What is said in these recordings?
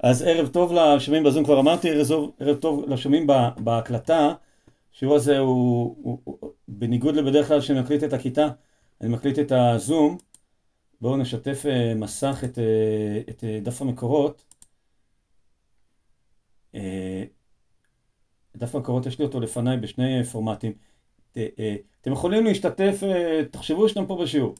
אז ערב טוב לשומעים בזום, כבר אמרתי, ערב, טוב לשומעים בהקלטה. השיעור הזה הוא, הוא, הוא, בניגוד לבדרך כלל שאני מקליט את הכיתה, אני מקליט את הזום. בואו נשתף uh, מסך את, uh, את uh, דף המקורות. דף המקורות יש לי אותו לפניי בשני פורמטים. אתם יכולים להשתתף, תחשבו שאתם פה בשיעור.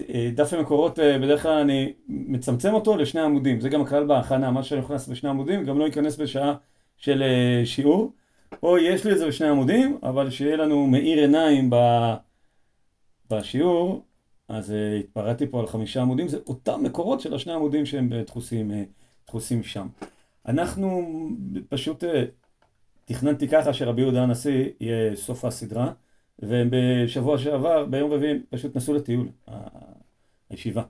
Uh, דף המקורות, אה, בדרך כלל אני מצמצם אותו לשני עמודים, זה גם הכלל בהכנה, מה שאני נכנס בשני עמודים, גם לא ייכנס בשעה של אה, שיעור. פה יש לי את זה בשני עמודים, אבל שיהיה לנו מאיר עיניים ב... בשיעור, אז אה, התפרדתי פה על חמישה עמודים, זה אותם מקורות של השני עמודים שהם דחוסים שם. אנחנו פשוט תכננתי ככה שרבי יהודה הנשיא יהיה סוף הסדרה. ובשבוע שעבר, ביום רביעי, פשוט נסעו לטיול, הישיבה.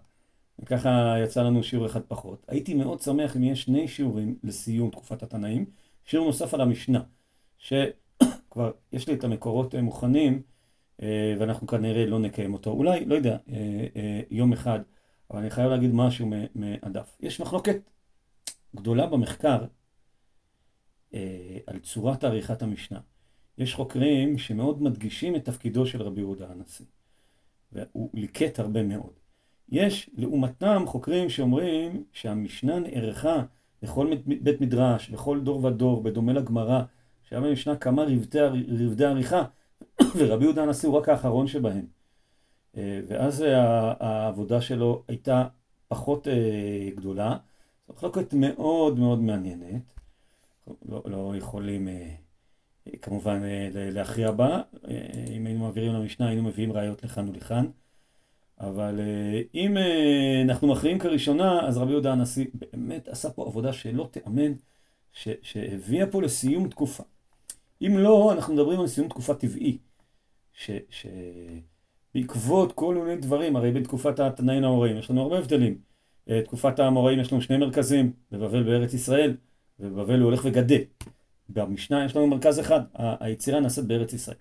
וככה יצא לנו שיעור אחד פחות. הייתי מאוד שמח אם יש שני שיעורים לסיום תקופת התנאים, שיעור נוסף על המשנה, שכבר יש לי את המקורות מוכנים, אה, ואנחנו כנראה לא נקיים אותו. אולי, לא יודע, אה, אה, יום אחד, אבל אני חייב להגיד משהו מהדף. יש מחלוקת גדולה במחקר על צורת עריכת המשנה. יש חוקרים שמאוד מדגישים את תפקידו של רבי יהודה הנשיא, והוא ליקט הרבה מאוד. יש לעומתם חוקרים שאומרים שהמשנה נערכה לכל בית מדרש, לכל דור ודור, בדומה לגמרא, שהיה במשנה כמה רבדי, רבדי עריכה, ורבי יהודה הנשיא הוא רק האחרון שבהם. אה, ואז העבודה שלו הייתה פחות אה, גדולה. זו מחלוקת מאוד מאוד מעניינת. לא, לא יכולים אה, כמובן להכריע בה. אם היינו מעבירים למשנה היינו מביאים ראיות לכאן ולכאן. אבל אה, אם אנחנו מכריעים כראשונה, אז רבי יהודה הנשיא באמת עשה פה עבודה שלא תיאמן, שהביאה פה לסיום תקופה. אם לא, אנחנו מדברים על סיום תקופה טבעי, שבעקבות כל מיני דברים, הרי בתקופת התנאים האמוראים יש לנו הרבה הבדלים. תקופת האמוראים יש לנו שני מרכזים, בבבל בארץ ישראל, ובבבל הוא הולך וגדל. במשנה יש לנו מרכז אחד, היצירה נעשית בארץ ישראל.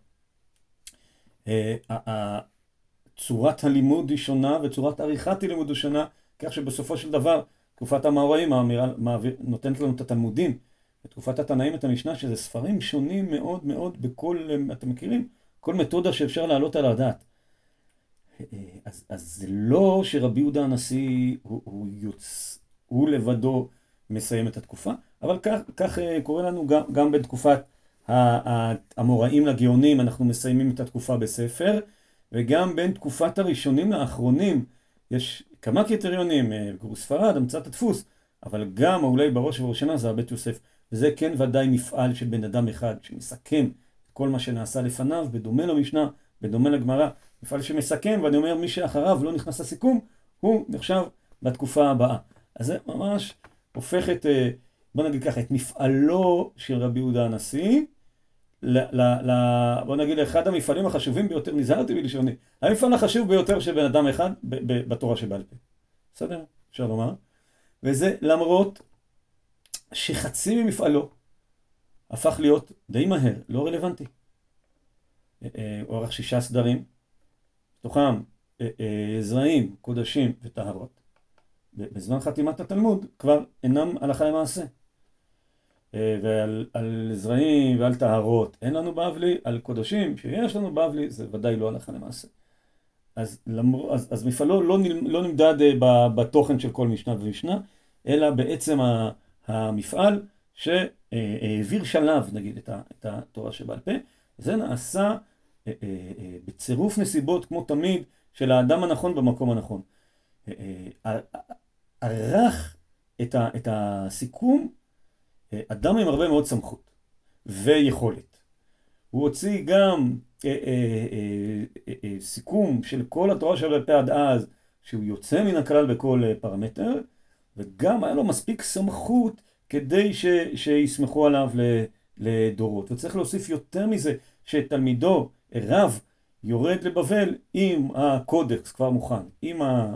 צורת הלימוד היא שונה וצורת עריכת הלימוד היא שונה, כך שבסופו של דבר תקופת המאורעים נותנת לנו את התלמודים, ותקופת התנאים את המשנה, שזה ספרים שונים מאוד מאוד בכל, אתם מכירים? כל מתודה שאפשר להעלות על הדעת. אז, אז זה לא שרבי יהודה הנשיא הוא, הוא, יוצ... הוא לבדו מסיים את התקופה, אבל כך, כך אה, קורה לנו גם, גם בתקופת המוראים לגאונים, אנחנו מסיימים את התקופה בספר, וגם בין תקופת הראשונים לאחרונים, יש כמה קריטריונים, אה, גורו ספרד, המצאת הדפוס, אבל גם אולי בראש ובראשונה זה הבית יוסף, וזה כן ודאי מפעל של בן אדם אחד שמסכם כל מה שנעשה לפניו, בדומה למשנה, בדומה לגמרא, מפעל שמסכם, ואני אומר מי שאחריו לא נכנס לסיכום, הוא נחשב בתקופה הבאה. אז זה ממש הופך את... אה, בוא נגיד ככה, את מפעלו של רבי יהודה הנשיא, ל, ל, ל, בוא נגיד לאחד המפעלים החשובים ביותר, נזהרתי בלשוני, המפעל החשוב ביותר של בן אדם אחד ב, ב, בתורה שבעל פה. בסדר? אפשר לומר. וזה למרות שחצי ממפעלו הפך להיות די מהר, לא רלוונטי. אה, אה, ערך שישה סדרים, בתוכם אה, זרעים, קודשים וטהרות. בזמן חתימת התלמוד כבר אינם הלכה למעשה. אה, ועל זרעים ועל טהרות אין לנו בבלי, על קודשים שיש לנו בבלי זה ודאי לא הלכה למעשה. אז, למר, אז, אז מפעלו לא, לא נמדד אה, בתוכן של כל משנה ומשנה, אלא בעצם המפעל שהעביר שלב, נגיד, את, התורה שבעל פה. זה נעשה אה, בצירוף נסיבות, כמו תמיד, של האדם הנכון במקום הנכון. ערך את הסיכום אדם עם הרבה מאוד סמכות ויכולת. הוא הוציא גם אה, אה, אה, אה, אה, סיכום של כל התורה של פה עד אז, שהוא יוצא מן הכלל בכל אה, פרמטר, וגם היה לו מספיק סמכות כדי ש, שיסמכו עליו לדורות. וצריך להוסיף יותר מזה, שתלמידו, רב, יורד לבבל עם הקודקס כבר מוכן, עם ה...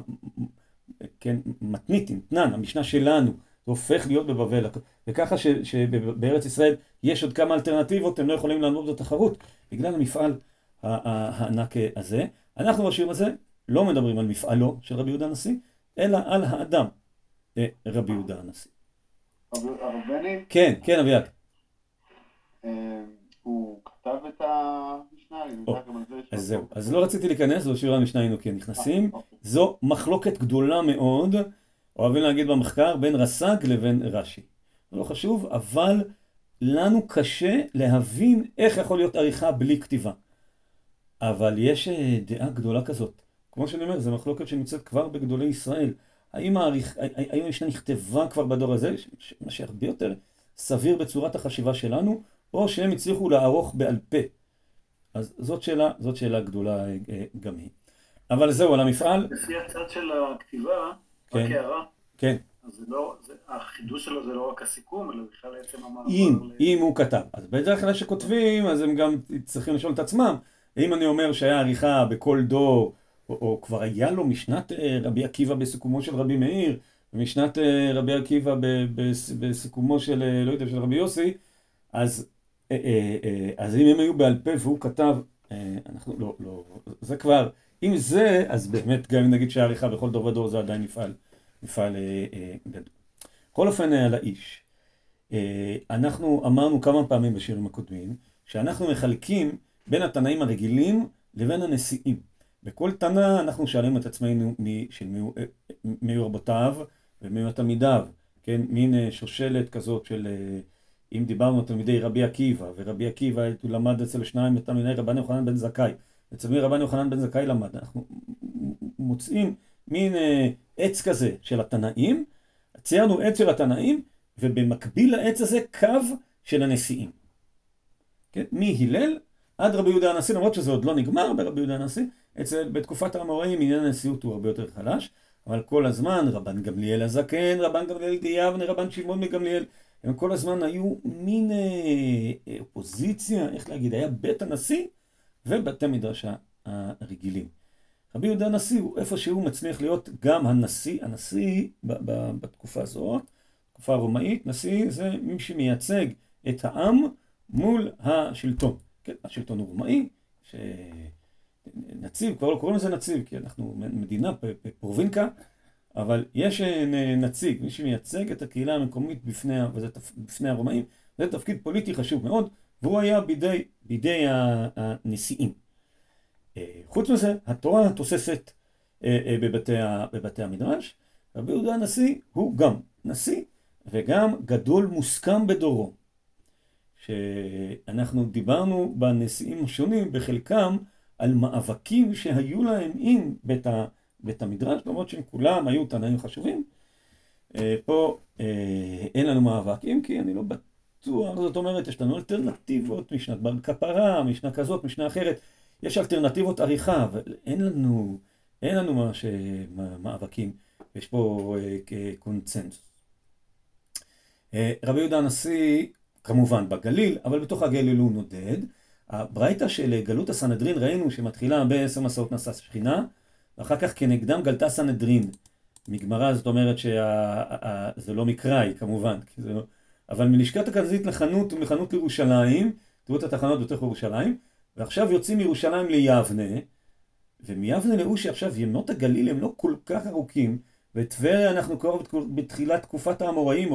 כן, מתניתים, תנן, המשנה שלנו. זה הופך להיות בבבל. וככה ש, שבארץ ישראל יש עוד כמה אלטרנטיבות, הם לא יכולים לעמוד בתחרות, בגלל המפעל הענק הזה. אנחנו בשיעור הזה לא מדברים על מפעלו של רבי יהודה הנשיא, אלא על האדם. אה, רבי יהודה הנשיא. הרב בני, כן, כן, אביעד. אה, הוא כתב את המשנה, אני יודע גם על זה. אז זהו. אז לא רציתי להיכנס, זו שיעור המשנה היינו כן נכנסים. אה, אוקיי. זו מחלוקת גדולה מאוד, אוהבים להגיד במחקר, בין רס"ג לבין רש"י. לא חשוב, אבל לנו קשה להבין איך יכול להיות עריכה בלי כתיבה. אבל יש אה, דעה גדולה כזאת. כמו שאני אומר, זו מחלוקת שנמצאת כבר בגדולי ישראל. האם העריך, האם המשנה נכתבה כבר בדור הזה, מה שהרבה יותר סביר בצורת החשיבה שלנו, או שהם הצליחו לערוך בעל פה. אז זאת שאלה, זאת שאלה גדולה אה, גם היא. אבל זהו, על המפעל, לפי הצד של הכתיבה. רק הערה, כן, אז לא, זה, החידוש שלו זה לא רק הסיכום, אלא בכלל עצם המעבר. אם, ל- אם הוא כתב. אז בדרך כלל שכותבים, אז הם גם צריכים לשאול את עצמם, אם אני אומר שהיה עריכה בכל דור, או, או כבר היה לו משנת אה, רבי עקיבא בסיכומו של רבי מאיר, ומשנת אה, רבי עקיבא בסיכומו של, אה, לא יודע, של רבי יוסי, אז, אז אם הם היו בעל פה והוא כתב, אנחנו לא, לא, זה כבר, אם זה, אז באמת גם אם נגיד שהעריכה בכל דור ודור זה עדיין מפעל, מפעל אה, אה, גדול. בכל אופן, אה, על האיש. אנחנו אמרנו כמה פעמים בשירים הקודמים, שאנחנו מחלקים בין התנאים הרגילים לבין הנשיאים. בכל תנא אנחנו שואלים את עצמנו מי, של מי, רבותיו ומי תלמידיו, כן, מין שושלת כזאת של, אם דיברנו על תלמידי רבי עקיבא, ורבי עקיבא הוא למד אצל שניים מתלמידי רבן יוחנן בן זכאי, אצל מי רבן יוחנן בן זכאי למד, אנחנו מוצאים מין אה, עץ כזה של התנאים, ציירנו עץ של התנאים, ובמקביל לעץ הזה קו של הנשיאים. כן? מהלל עד רבי יהודה הנשיא, למרות שזה עוד לא נגמר ברבי יהודה הנשיא, אצל, בתקופת האמוראים עניין הנשיאות הוא הרבה יותר חלש, אבל כל הזמן רבן גמליאל הזקן, רבן גמליאל דיאבנה, רבן שמעון מגמליאל, הם כל הזמן היו מין אה, אה, אופוזיציה, איך להגיד, היה בית הנשיא ובתי מדרש הרגילים. רבי יהודה הנשיא הוא איפה שהוא מצליח להיות גם הנשיא, הנשיא בתקופה הזאת, תקופה הרומאית, נשיא זה מי שמייצג את העם מול השלטון. כן, השלטון הוא רומאי, שנציב, כבר לא קוראים לזה נציב, כי אנחנו מדינה פרובינקה, אבל יש אה, נציג, מי שמייצג את הקהילה המקומית בפני, וזה בפני הרומאים, זה תפקיד פוליטי חשוב מאוד, והוא היה בידי, בידי הנשיאים. אה, חוץ מזה, התורה תוססת אה, אה, בבתי, בבתי המדרש. רבי יהודה הנשיא הוא גם נשיא וגם גדול מוסכם בדורו. שאנחנו דיברנו בנשיאים השונים, בחלקם, על מאבקים שהיו להם עם בית, ה, בית המדרש, למרות שהם כולם היו תנאים חשובים. פה אין לנו מאבקים, כי אני לא בטוח, זאת אומרת, יש לנו אלטרנטיבות, משנת בר כפרה, משנה כזאת, משנה אחרת. יש אלטרנטיבות עריכה, אבל אין לנו, אין לנו ממש אה, מאבקים. יש פה אה, קונצנזוס. אה, רבי יהודה הנשיא, כמובן בגליל, אבל בתוך הגליל הוא נודד. הברייתא של גלות הסנהדרין ראינו שמתחילה בעשר מסעות נשא שכינה, ואחר כך כנגדם גלתה סנהדרין. מגמרא זאת אומרת שזה לא מקראי כמובן, כי זה לא... אבל מלשכת הכרזית לחנות ומחנות לירושלים, תראו את התחנות בתוך ירושלים, ועכשיו יוצאים מירושלים ליבנה, ומיבנה לאושי עכשיו ימות הגליל הם לא כל כך ארוכים, וטבריה אנחנו כבר בתחילת תקופת האמוראים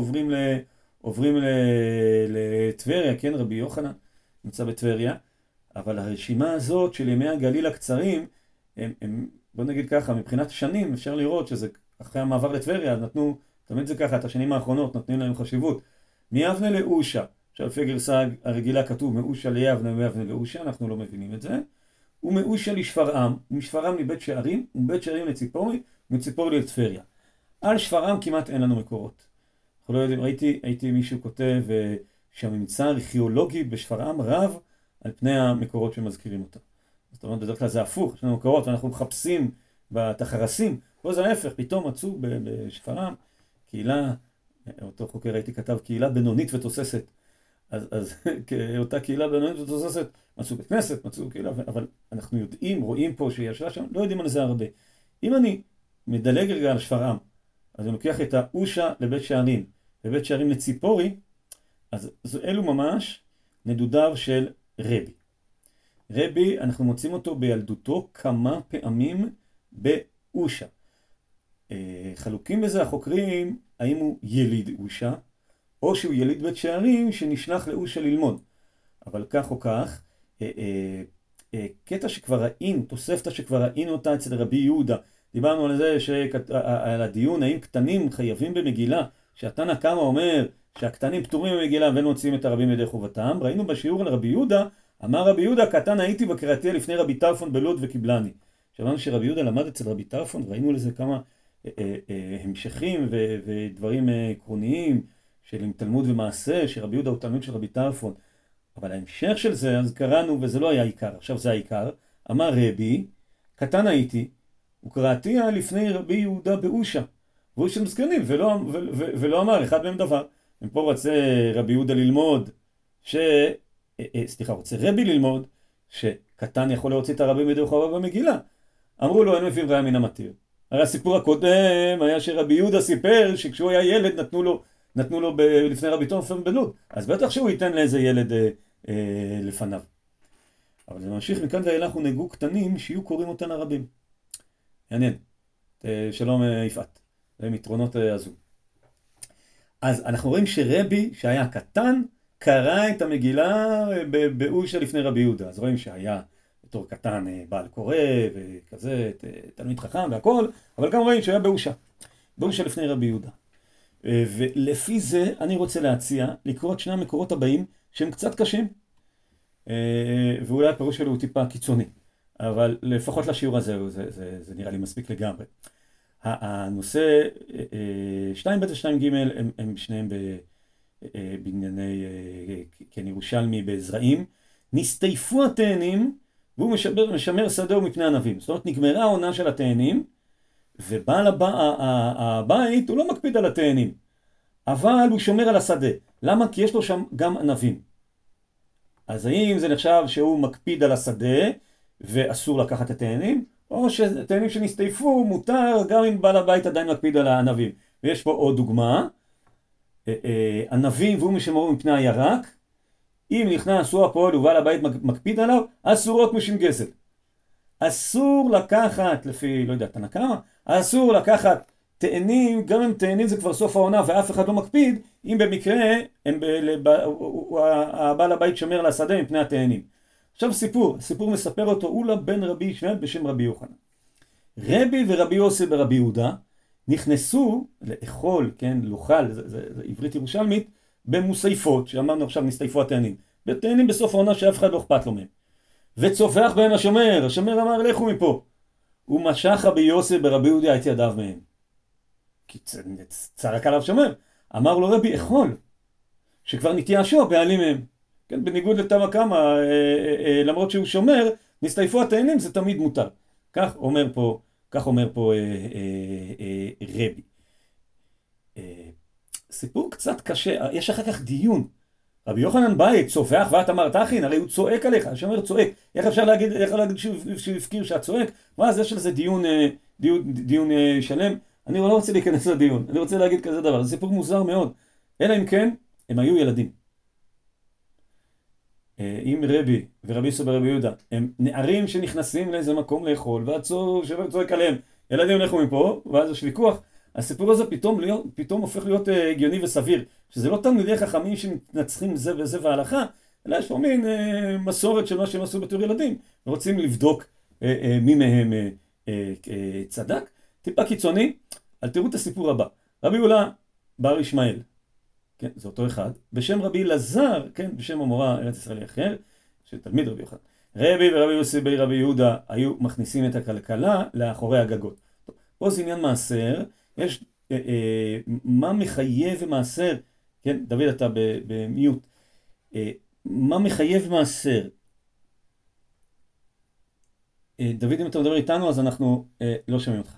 עוברים. לטבריה, כן רבי יוחנן נמצא בטבריה, אבל הרשימה הזאת של ימי הגליל הקצרים, הם, הם, בוא נגיד ככה, מבחינת שנים אפשר לראות שזה אחרי המעבר לטבריה, נתנו, תמיד זה ככה, את השנים האחרונות נותנים להם חשיבות. מיבנה לאושה, עכשיו לפי הגרסה הרגילה כתוב מאושה ליבנה ומיבנה לאושה, אנחנו לא מבינים את זה. ומאושה לשפרעם, ומשפרעם לבית שערים, ומבית שערים לציפורי, ומציפורי לטבריה. על שפרעם כמעט אין לנו מקורות. אנחנו לא יודעים, ראיתי, הייתי מישהו כותב uh, שהממצא הארכיאולוגי בשפרעם רב על פני המקורות שמזכירים אותה. זאת אומרת, בדרך כלל זה הפוך, יש לנו מקורות ואנחנו מחפשים בתחרסים, פה זה ההפך, פתאום מצאו בשפרעם קהילה, אותו חוקר הייתי כתב, קהילה בינונית ותוססת. אז, אז אותה קהילה בינונית ותוססת, מצאו בית כנסת, מצאו קהילה, אבל אנחנו יודעים, רואים פה שהיא ישבה שם, לא יודעים על זה הרבה. אם אני מדלג רגע על שפרעם, אז אני לוקח את האושה לבית שערים, ובית שערים לציפורי, אז אלו ממש נדודיו של רבי. רבי, אנחנו מוצאים אותו בילדותו כמה פעמים באושה. חלוקים בזה החוקרים האם הוא יליד אושה, או שהוא יליד בית שערים שנשלח לאושה ללמוד. אבל כך או כך, אה, אה, אה, קטע שכבר ראינו, תוספתא שכבר ראינו אותה אצל רבי יהודה, דיברנו על זה, שכת, על הדיון האם קטנים חייבים במגילה, שהתנא קמא אומר שהקטנים פטורים במגילה ואין מוצאים את הרבים ידי חובתם, ראינו בשיעור על רבי יהודה, אמר רבי יהודה, קטן הייתי בקריאתיה לפני רבי טרפון בלוד וקיבלני. שמענו שרבי יהודה למד אצל רבי טרפון, ראינו לזה כמה המשכים ו, ודברים אה, עקרוניים של עם תלמוד ומעשה, שרבי יהודה הוא תלמיד של רבי טרפון. אבל ההמשך של זה, אז קראנו, וזה לא היה עיקר, עכשיו זה העיקר, אמר רבי, קטן הייתי, וקראתיה לפני רבי יהודה באושה, והוא של זקנים, ולא, ו, ו, ולא אמר אחד מהם דבר. ופה רוצה רבי יהודה ללמוד, ש... אה, אה, סליחה, רוצה רבי ללמוד, שקטן יכול להוציא את הרבים ידי חובה במגילה. אמרו לו, אין מביאים ראיה מן המתיר. הרי הסיפור הקודם היה שרבי יהודה סיפר שכשהוא היה ילד נתנו לו, נתנו לו ב, לפני רבי טונפון בלוד. אז בטח שהוא ייתן לאיזה ילד אה, אה, לפניו. אבל זה ממשיך מכאן ואילך ונהגו קטנים שיהיו קוראים אותן הרבים. מעניין. אה, שלום אה, יפעת. זה מיתרונות אה, הזו. אז אנחנו רואים שרבי, שהיה קטן, קרא את המגילה באושה לפני רבי יהודה. אז רואים שהיה בתור קטן בעל קורא וכזה, תלמיד חכם והכל, אבל גם רואים שהיה באושה. באושה לפני רבי יהודה. ולפי זה אני רוצה להציע לקרוא את שני המקורות הבאים שהם קצת קשים, ואולי הפירוש שלו הוא טיפה קיצוני, אבל לפחות לשיעור הזה זה, זה, זה נראה לי מספיק לגמרי. הנושא 2ב ו-2ג הם, הם שניהם בענייני, כן, ירושלמי בזרעים. נסתייפו התאנים והוא משמר, משמר שדהו מפני ענבים. זאת אומרת, נגמרה העונה של התאנים, ובעל הב... הבית הוא לא מקפיד על התאנים, אבל הוא שומר על השדה. למה? כי יש לו שם גם ענבים. אז האם זה נחשב שהוא מקפיד על השדה ואסור לקחת את התאנים? או שתאנים שנסתייפו מותר גם אם בעל הבית עדיין מקפיד על הענבים. ויש פה עוד דוגמה, אה, אה, ענבים והוא משמרו מפני הירק, אם נכנס הוא הפועל ובעל הבית מקפיד עליו, אסורות משום גזל. אסור לקחת, לפי, לא יודע, תנא קמא, אסור לקחת תאנים, גם אם תאנים זה כבר סוף העונה ואף אחד לא מקפיד, אם במקרה הם, הבעל הבית שומר השדה מפני התאנים. עכשיו סיפור, סיפור מספר אותו אולה בן רבי ישמעאל בשם רבי יוחנן. רבי ורבי יוסי ברבי יהודה נכנסו לאכול, כן, לוכל, זה, זה, זה עברית ירושלמית, במוסייפות, שאמרנו עכשיו נסתייפו התאנים. בתאנים בסוף העונה שאף אחד לא אכפת לו מהם. וצופח בהם השומר, השומר אמר לכו מפה. ומשך רבי יוסי ברבי יהודה את ידיו מהם. כי צרק עליו שומר. אמר לו רבי אכול, שכבר נתייאשו הבעלים מהם. כן, בניגוד לתמא קמא, אה, אה, אה, למרות שהוא שומר, נסתייפו התאנים זה תמיד מותר. כך אומר פה, כך אומר פה רבי. סיפור קצת קשה, יש אחר כך דיון. רבי יוחנן בית צופח ואת אמרת אחין, הרי הוא צועק עליך, השומר צועק. איך אפשר להגיד, איך להגיד שהוא הפקיר שאת צועק? ואז יש על זה דיון, דיון, דיון שלם. אני לא רוצה להיכנס לדיון, אני רוצה להגיד כזה דבר, זה סיפור מוזר מאוד. אלא אם כן, הם היו ילדים. אם רבי ורבי יוסף ברבי יהודה הם נערים שנכנסים לאיזה מקום לאכול והצור צועק עליהם ילדים לכו מפה ואז יש ויכוח הסיפור הזה פתאום, להיות, פתאום הופך להיות אה, הגיוני וסביר שזה לא תלמידי חכמים שמנצחים זה וזה והלכה אלא יש פה מין אה, מסורת של מה שהם עשו בתור ילדים ורוצים לבדוק אה, אה, מי מהם אה, אה, אה, צדק. טיפה קיצוני אבל תראו את הסיפור הבא. רבי יהודה בר ישמעאל. כן, זה אותו אחד, בשם רבי אלעזר, כן, בשם המורה ארץ ישראלי אחר, שתלמיד רבי יוחנן. רבי ורבי יוסי בי רבי יהודה היו מכניסים את הכלכלה לאחורי הגגות. פה זה עניין מעשר, יש אה, אה, מה מחייב מעשר, כן, דוד אתה במיוט, אה, מה מחייב מעשר? אה, דוד אם אתה מדבר איתנו אז אנחנו אה, לא שומעים אותך.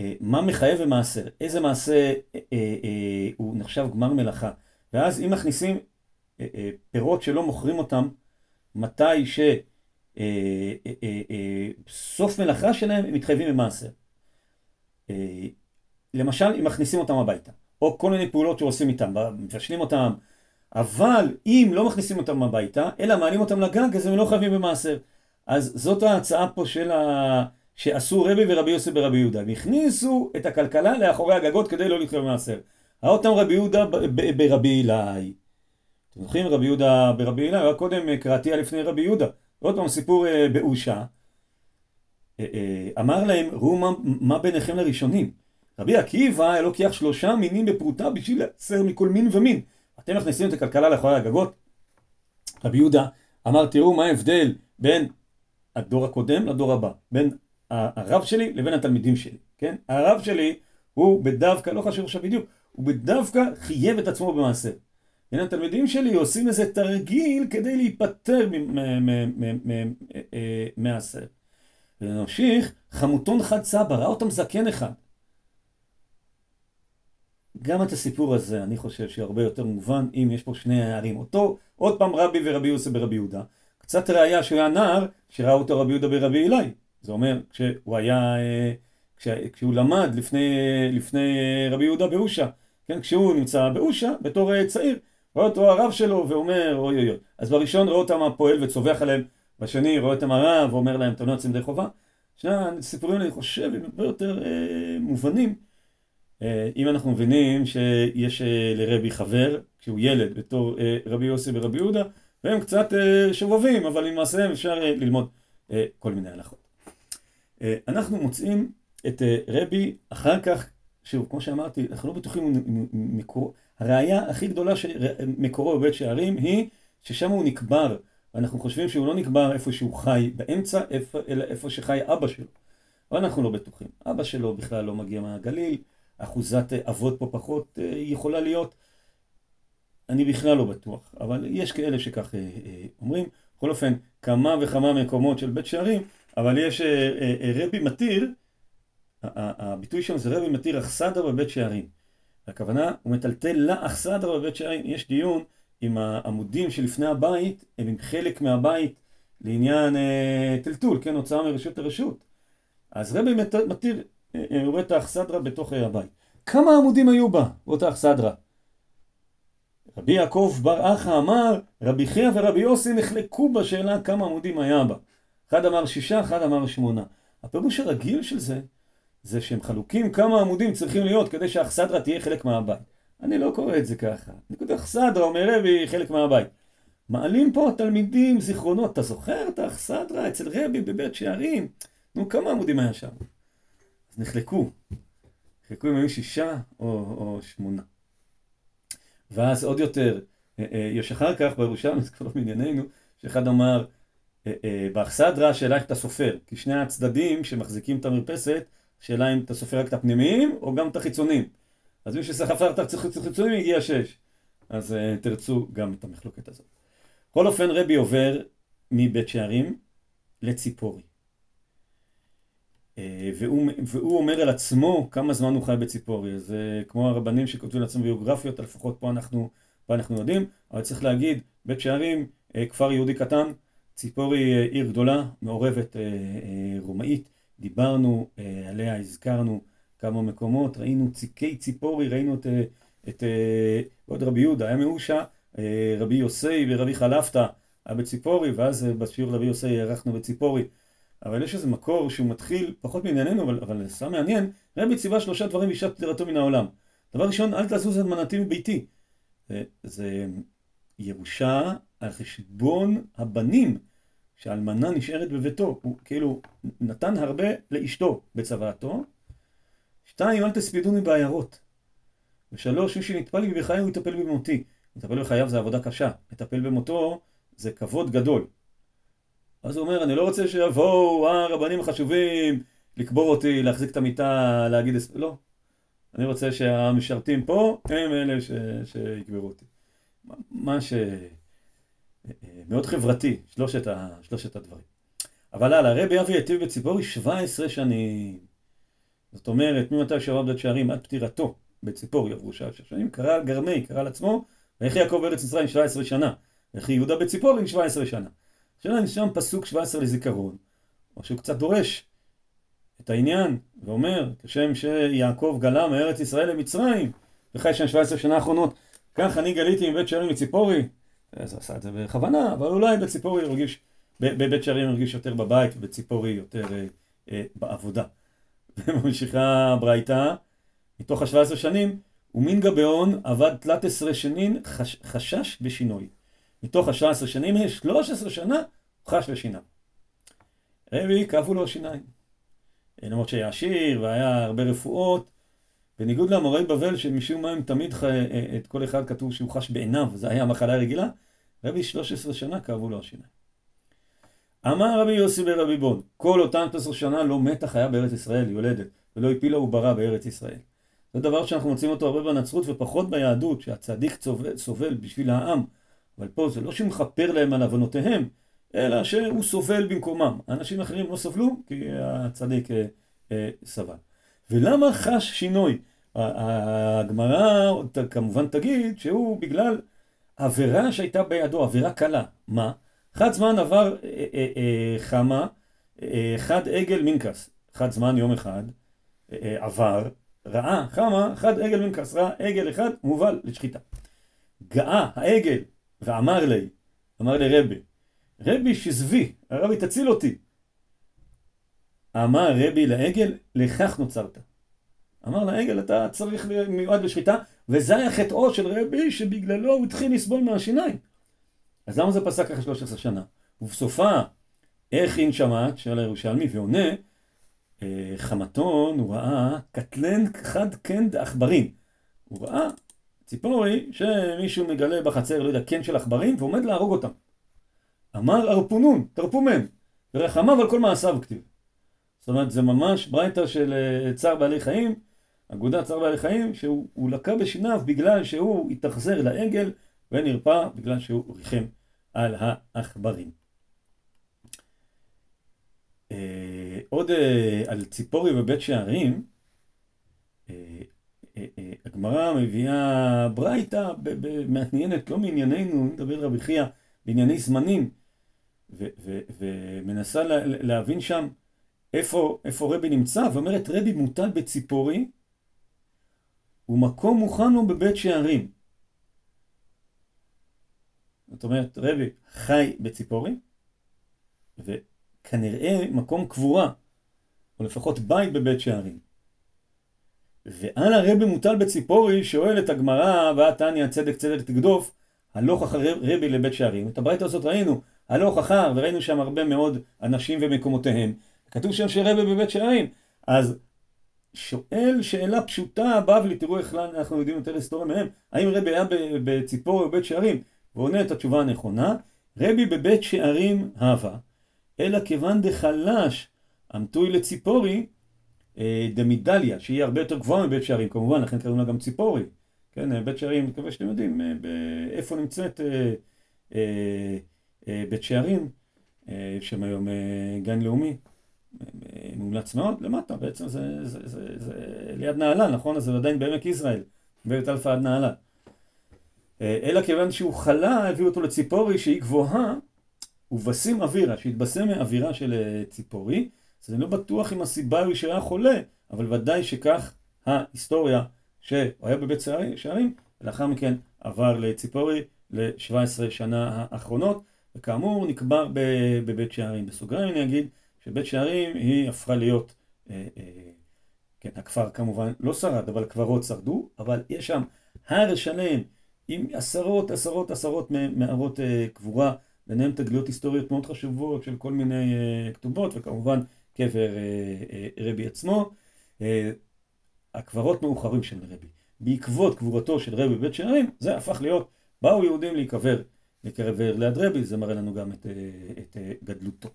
אה, מה מחייב ומעשר, איזה מעשה אה, אה, הוא נחשב גמר מלאכה. ואז אם מכניסים פירות שלא מוכרים אותם, מתי שסוף מלאכה שלהם הם מתחייבים במעשר. למשל, אם מכניסים אותם הביתה, או כל מיני פעולות שעושים איתם, מבשלים אותם, אבל אם לא מכניסים אותם הביתה, אלא מעלים אותם לגג, אז הם לא חייבים במעשר. אז זאת ההצעה פה של ה... שעשו רבי ורבי יוסף ברבי יהודה. הם הכניסו את הכלכלה לאחורי הגגות כדי לא לחיות במעשר. ראה אותם רבי יהודה ברבי אילאי. אתם זוכרים רבי יהודה ברבי אילאי? קודם אה, קראתי לפני רבי יהודה. עוד פעם סיפור אה, באושה. אה, אמר להם, ראו מה, מה ביניכם לראשונים. רבי עקיבא לוקח שלושה מינים בפרוטה בשביל לעשר מכל מין ומין. אתם מכניסים את הכלכלה לאחורי הגגות? רבי יהודה אמר, תראו מה ההבדל בין הדור הקודם לדור הבא, בין הרב שלי לבין התלמידים שלי, כן? הרב שלי הוא בדווקא, לא חשוב עכשיו בדיוק, הוא בדווקא חייב את עצמו במעשה. כן, התלמידים שלי עושים איזה תרגיל כדי להיפטר מהעשר. ונמשיך, חמותון חד סבא, ראה אותם זקן אחד. גם את הסיפור הזה, אני חושב שהרבה יותר מובן אם יש פה שני הערים. אותו, עוד פעם רבי ורבי יוסף ברבי יהודה. קצת ראיה שהוא היה נער, שראה אותו רבי יהודה ברבי אלי. זה אומר, כשהוא היה, אה, כש, כשהוא למד לפני, לפני אה, רבי יהודה באושה, כן, כשהוא נמצא באושה, בתור אה, צעיר, רואה אותו הרב שלו ואומר, אוי אוי אוי. אז בראשון רואה אותם הפועל וצווח עליהם, בשני רואה אותם הרב ואומר להם, אתם לא יוצאים ידי חובה. שני הסיפורים, אני חושב, הם הרבה יותר אה, מובנים. אה, אם אנחנו מבינים שיש אה, לרבי חבר, כשהוא ילד, בתור אה, רבי יוסי ורבי יהודה, והם קצת אה, שובבים, אבל למעשה אפשר אה, ללמוד אה, כל מיני הלכות. אה, אנחנו מוצאים את אה, רבי אחר כך, שוב, כמו שאמרתי, אנחנו לא בטוחים מקור... הראיה הכי גדולה של מקורו בבית שערים היא ששם הוא נקבר. אנחנו חושבים שהוא לא נקבר איפה שהוא חי באמצע, אלא איפה שחי אבא שלו. אבל אנחנו לא בטוחים. אבא שלו בכלל לא מגיע מהגליל, אחוזת אבות פה פחות אה, יכולה להיות. אני בכלל לא בטוח, אבל יש כאלה שכך אומרים. בכל אופן, כמה וכמה מקומות של בית שערים אבל יש אה, אה, אה, רבי מתיר, הביטוי שם זה רבי מתיר אכסדרה בבית שערים. הכוונה, הוא מטלטל לאכסדרה בבית שערים. יש דיון אם העמודים שלפני הבית הם עם חלק מהבית לעניין אה, טלטול, כן, הוצאה מרשות לרשות. אז רבי מתיר, אה, הוא רואה את האכסדרה בתוך הבית. כמה עמודים היו בה, באותה אכסדרה? רבי יעקב בר אחא אמר, רבי חייא ורבי יוסי נחלקו בשאלה כמה עמודים היה בה. אחד אמר שישה, אחד אמר שמונה. הפירוש הרגיל של זה, זה שהם חלוקים כמה עמודים צריכים להיות כדי שהאכסדרה תהיה חלק מהבית. אני לא קורא את זה ככה. נקודה אכסדרה, אומר רבי, חלק מהבית. מעלים פה התלמידים זיכרונות. אתה זוכר את האכסדרה אצל רבי בבית שערים? נו, כמה עמודים היה שם? אז נחלקו. נחלקו אם היו שישה או, או שמונה. ואז עוד יותר, אה, אה, יש אחר כך בירושלים, זה כבר לא מענייננו, שאחד אמר, אה, באכסדרה השאלה איך אתה סופר, כי שני הצדדים שמחזיקים את המרפסת, שאלה אם אתה סופר רק את הפנימיים או גם את החיצוניים. אז מי שספר את החיצוניים הגיע שש. אז uh, תרצו גם את המחלוקת הזאת. בכל אופן רבי עובר מבית שערים לציפורי. Uh, והוא, והוא אומר על עצמו כמה זמן הוא חי בציפורי. זה uh, כמו הרבנים שכותבים לעצמם ביוגרפיות, לפחות פה אנחנו, פה אנחנו יודעים, אבל צריך להגיד, בית שערים, כפר יהודי קטן, ציפורי אה, עיר גדולה, מעורבת אה, אה, רומאית, דיברנו עליה, הזכרנו כמה מקומות, ראינו ציקי ציפורי, ראינו את, את עוד רבי יהודה, היה מאושה, רבי יוסי ורבי חלפתא היה בציפורי, ואז בשיעור רבי יוסי הארכנו בציפורי. אבל יש איזה מקור שהוא מתחיל, פחות מענייננו, אבל, אבל סתם מעניין, רבי ציווה שלושה דברים בשעת פטירתו מן העולם. דבר ראשון, אל תעשו את מנעתי מביתי. זה ירושה על חשבון הבנים, שהאלמנה נשארת בביתו, הוא כאילו נתן הרבה לאשתו בצוואתו. שתיים, אל תספידוני בעיירות. ושלוש, מי שנטפל לי בחיי הוא יטפל במותי. לטפל בחייו זה עבודה קשה, לטפל במותו זה כבוד גדול. אז הוא אומר, אני לא רוצה שיבואו הרבנים החשובים לקבור אותי, להחזיק את המיטה, להגיד... לא. אני רוצה שהמשרתים פה הם אלה ש... שיקברו אותי. מה ש... מאוד חברתי, שלושת, ה, שלושת הדברים. אבל הלאה, רבי אבי היטיב בציפורי 17 שנים. זאת אומרת, ממתי שעבר בדעת שערים עד פטירתו בציפורי עברו 17 שנים, קרא על גרמי, קרא על עצמו, ואיך יעקב בארץ ישראל 17 שנה, וכי יהודה בציפורי 17 שנה. השאלה אם שם פסוק 17 לזיכרון, או שהוא קצת דורש את העניין, ואומר, כשם שיעקב גלה מארץ ישראל למצרים, וחי שם 17 שנה האחרונות, כך אני גליתי מבית שערים לציפורי, אז הוא עשה את זה בכוונה, אבל אולי בציפורי הרגיש, בבית שערים הרגיש יותר בבית, ובציפורי יותר, אה, בעבודה. וממשיכה הברייתא, מתוך ה-17 שנים, ומין גביון עבד תלת עשרה שנין חש, חשש ושינוי. מתוך ה-17 שנים, 13 שנה, חש ושינה. רבי, כאבו לו השיניים. למרות שהיה עשיר והיה הרבה רפואות, בניגוד לאמורי בבל שמשום מה הם תמיד, ח... את כל אחד כתוב שהוא חש בעיניו, זה היה מחלה רגילה, רבי 13 שנה כאבו לו השיניים. אמר רבי יוסי ברבי בון, כל אותם 13 שנה לא מתח היה בארץ ישראל, יולדת, ולא הפילה עוברה בארץ ישראל. זה דבר שאנחנו מוצאים אותו הרבה בנצרות ופחות ביהדות, שהצדיק סובל, סובל בשביל העם, אבל פה זה לא שהוא מכפר להם על עוונותיהם, אלא שהוא סובל במקומם. אנשים אחרים לא סבלו כי הצדיק אה, אה, סבל. ולמה חש שינוי? הגמרא כמובן תגיד שהוא בגלל עבירה שהייתה בידו, עבירה קלה. מה? חד זמן עבר אה, אה, אה, חמה, חד עגל מינקס. חד זמן יום אחד עבר, ראה חמה, חד עגל מינקס. ראה עגל אחד מובל לשחיטה. גאה העגל ואמר לי, אמר לי רבי, רבי שזבי, הרבי תציל אותי. אמר רבי לעגל, לכך נוצרת. אמר לעגל, אתה צריך מיועד לשחיטה, וזה היה חטאו של רבי, שבגללו הוא התחיל לסבול מהשיניים. אז למה זה פסק אחרי 13 שנה? ובסופה, איך אין שמעת, שואל הירושלמי, ועונה, אה, חמתון, הוא ראה קטלן חד קן דעכברים. הוא ראה ציפורי שמישהו מגלה בחצר, לא יודע, קן של עכברים, ועומד להרוג אותם. אמר הרפונון, תרפו מהם, ורחמיו על כל מעשיו כתיב. זאת אומרת, זה ממש ברייתא של אה, צער בעלי חיים, אגודת צער בעלי חיים, שהוא לקה בשיניו בגלל שהוא התאכזר לעגל ונרפא בגלל שהוא ריחם על העכברים. אה, עוד אה, על ציפורי בבית שערים, הגמרא מביאה ברייתא מעניינת, לא מענייננו, נדבר רבי חייא, בענייני זמנים, ומנסה להבין שם איפה, איפה רבי נמצא, ואומרת רבי מוטל בציפורי, ומקום מוכן הוא בבית שערים. זאת אומרת, רבי חי בציפורי, וכנראה מקום קבורה, או לפחות בית בבית שערים. ועל הרבי מוטל בציפורי שואל את הגמרא, ועתניא צדק צדק תגדוף, הלוך אחר רבי לבית שערים. את הברית הזאת ראינו, הלוך אחר, וראינו שם הרבה מאוד אנשים ומקומותיהם. כתוב שם שרבי בבית שערים. אז שואל שאלה פשוטה, בבלי, תראו איך אנחנו יודעים יותר היסטוריה מהם, האם רבי היה בציפורי או בבית שערים? ועונה את התשובה הנכונה, רבי בבית שערים הווה, אלא כיוון דחלש העבירוהו לציפורי, אה, דמידליה, שהיא הרבה יותר גבוהה מבית שערים, כמובן, לכן קוראים לה גם ציפורי. כן, בית שערים, אני מקווה שאתם יודעים אה, איפה נמצאת אה, בית שערים, יש שם היום גן לאומי, מומלץ מאוד, למטה, בעצם זה, זה, זה, זה ליד נהלל, נכון? אז זה עדיין בעמק יזרעאל, בית אלפא עד נהלל. אלא כיוון שהוא חלה, הביאו אותו לציפורי שהיא גבוהה, ובשים אווירה, שהתבשם מאווירה של ציפורי, אז אני לא בטוח אם הסיבה היא שהיה חולה, אבל ודאי שכך ההיסטוריה שהוא היה בבית שערים, ולאחר מכן עבר לציפורי ל-17 שנה האחרונות, וכאמור נקבר בבית שערים. בסוגריים אני אגיד שבית שערים היא הפכה להיות, אה, אה, כן, הכפר כמובן לא שרד, אבל קברות שרדו, אבל יש שם הר שלם עם עשרות עשרות עשרות מערות אה, קבורה, ביניהם תגליות היסטוריות מאוד חשובות של כל מיני אה, כתובות, וכמובן קבר אה, רבי עצמו. הקברות מאוחרים של רבי. בעקבות קבורתו של רבי בבית שערים, זה הפך להיות, באו יהודים להיקבר, לקבר ליד רבי, זה מראה לנו גם את, את גדלותו.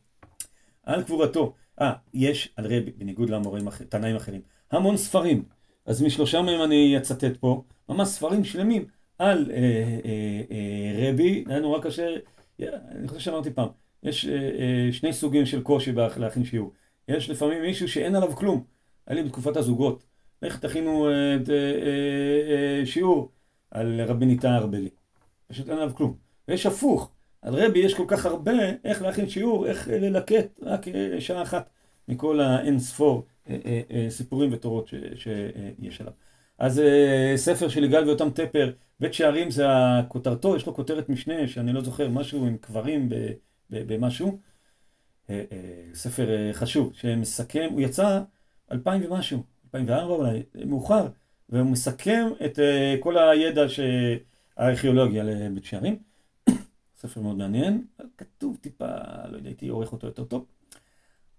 על קבורתו, אה, יש על רבי, בניגוד לאמורים, תנאים אחרים, המון ספרים. אז משלושה מהם אני אצטט פה, ממש ספרים שלמים על אה, אה, אה, רבי, היה נורא קשה, אני חושב שאמרתי פעם, יש שני סוגים של קושי להכין שיעור. יש לפעמים מישהו שאין עליו כלום. היה לי בתקופת הזוגות. איך תכינו שיעור על רבי ניתן ארבלי. פשוט אין עליו כלום. ויש הפוך. על רבי יש כל כך הרבה, איך להכין שיעור, איך ללקט רק שעה אחת מכל האין ספור סיפורים ותורות שיש עליו. אז ספר של יגאל ויותם טפר, בית שערים זה הכותרתו, יש לו כותרת משנה שאני לא זוכר, משהו עם קברים במשהו. אה, ספר חשוב, שמסכם, הוא יצא אלפיים ומשהו, 2004 אולי, מאוחר, והוא מסכם את כל הידע הארכיאולוגיה לבית שערים. ספר מאוד מעניין, כתוב טיפה, לא יודע, הייתי עורך אותו יותר טוב.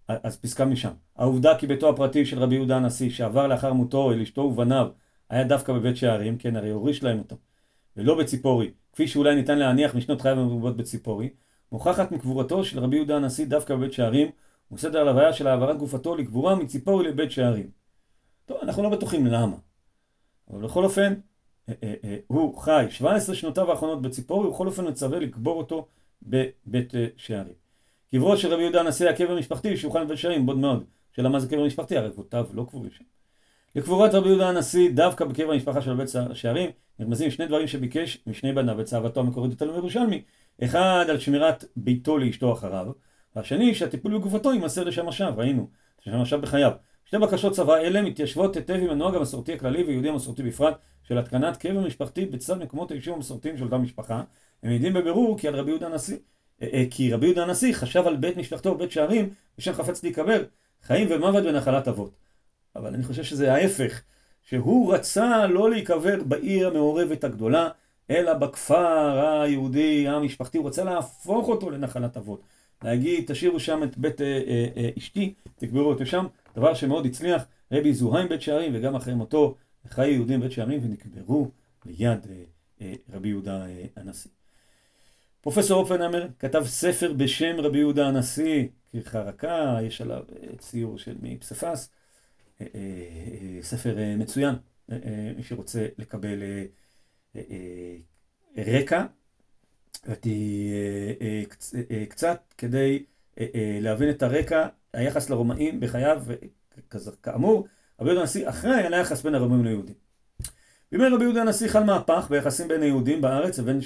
אז פסקה משם. העובדה כי ביתו הפרטי של רבי יהודה הנשיא, שעבר לאחר מותו אל אשתו ובניו, היה דווקא בבית שערים, כן, הרי הוריש להם אותו, ולא בציפורי, כפי שאולי ניתן להניח משנות חייו המרובות בציפורי, מוכחת מקבורתו של רבי יהודה הנשיא דווקא בבית שערים, וסדר הלוויה של העברת גופתו לקבורה מציפורי לבית שערים. טוב, אנחנו לא בטוחים למה. אבל בכל אופן, אה, אה, אה, הוא חי 17 שנותיו האחרונות בציפורי, ובכל אופן מצווה לקבור אותו בבית שערים. קברו של רבי יהודה הנשיא הקבר משפחתי, שהוכן בבית שערים, מאוד מאוד. שאלה מה זה קבר משפחתי, הרי אבותיו לא קבורים שם. לקבורת רבי יהודה הנשיא, דווקא בקבר המשפחה של בית שערים, נרמזים שני דברים שביקש משני בניו בצוואתו המקורית בתלמוד ירושלמי. אחד, על שמירת ביתו לאשתו אחריו, והשני, שהטיפול בגופתו יימסר לשם עכשיו, ראינו, לשם עכשיו בחייו. שתי בקשות צבא אלה מתיישבות היטב עם הנוהג המסורתי הכללי ויהודי המסורתי בפרט של התקנת קבר משפחתי בצד מקומות היישוב המסורתיים של אותה משפחה. הם מעידים בבירור כי על רבי יהודה הנשיא, אה, אה, כי רבי יהודה הנשיא חשב על בית משפחתו בית שערים ושם חפץ להיקבר חיים ומוות בנחלת אבות. אבל אני חושב שזה ההפך, שהוא רצה לא להיקבר בעיר המעורבת הגדולה, אלא בכפר היהודי המשפחתי, הוא רצה להפוך אותו לנחלת אבות. להגיד, תשאירו שם את בית אה, אה, אה, אשתי, תקברו אותו שם, דבר שמאוד הצליח, רבי זוהיים בית שערים, וגם אחרי מותו חיי יהודים בית שערים, ונקברו ליד אה, אה, רבי יהודה אה, הנשיא. פרופסור אופנהמר כתב ספר בשם רבי יהודה הנשיא, כחרקה, יש עליו אה, ציור של אה, אה, ספר מצוין, מי שרוצה לקבל רקע, קצת כדי להבין את הרקע, היחס לרומאים בחייו, כאמור, רבי יהודה הנשיא אחראי על היחס בין הרומאים ליהודים. בימי רבי יהודה הנשיא חל מהפך ביחסים בין היהודים בארץ לבין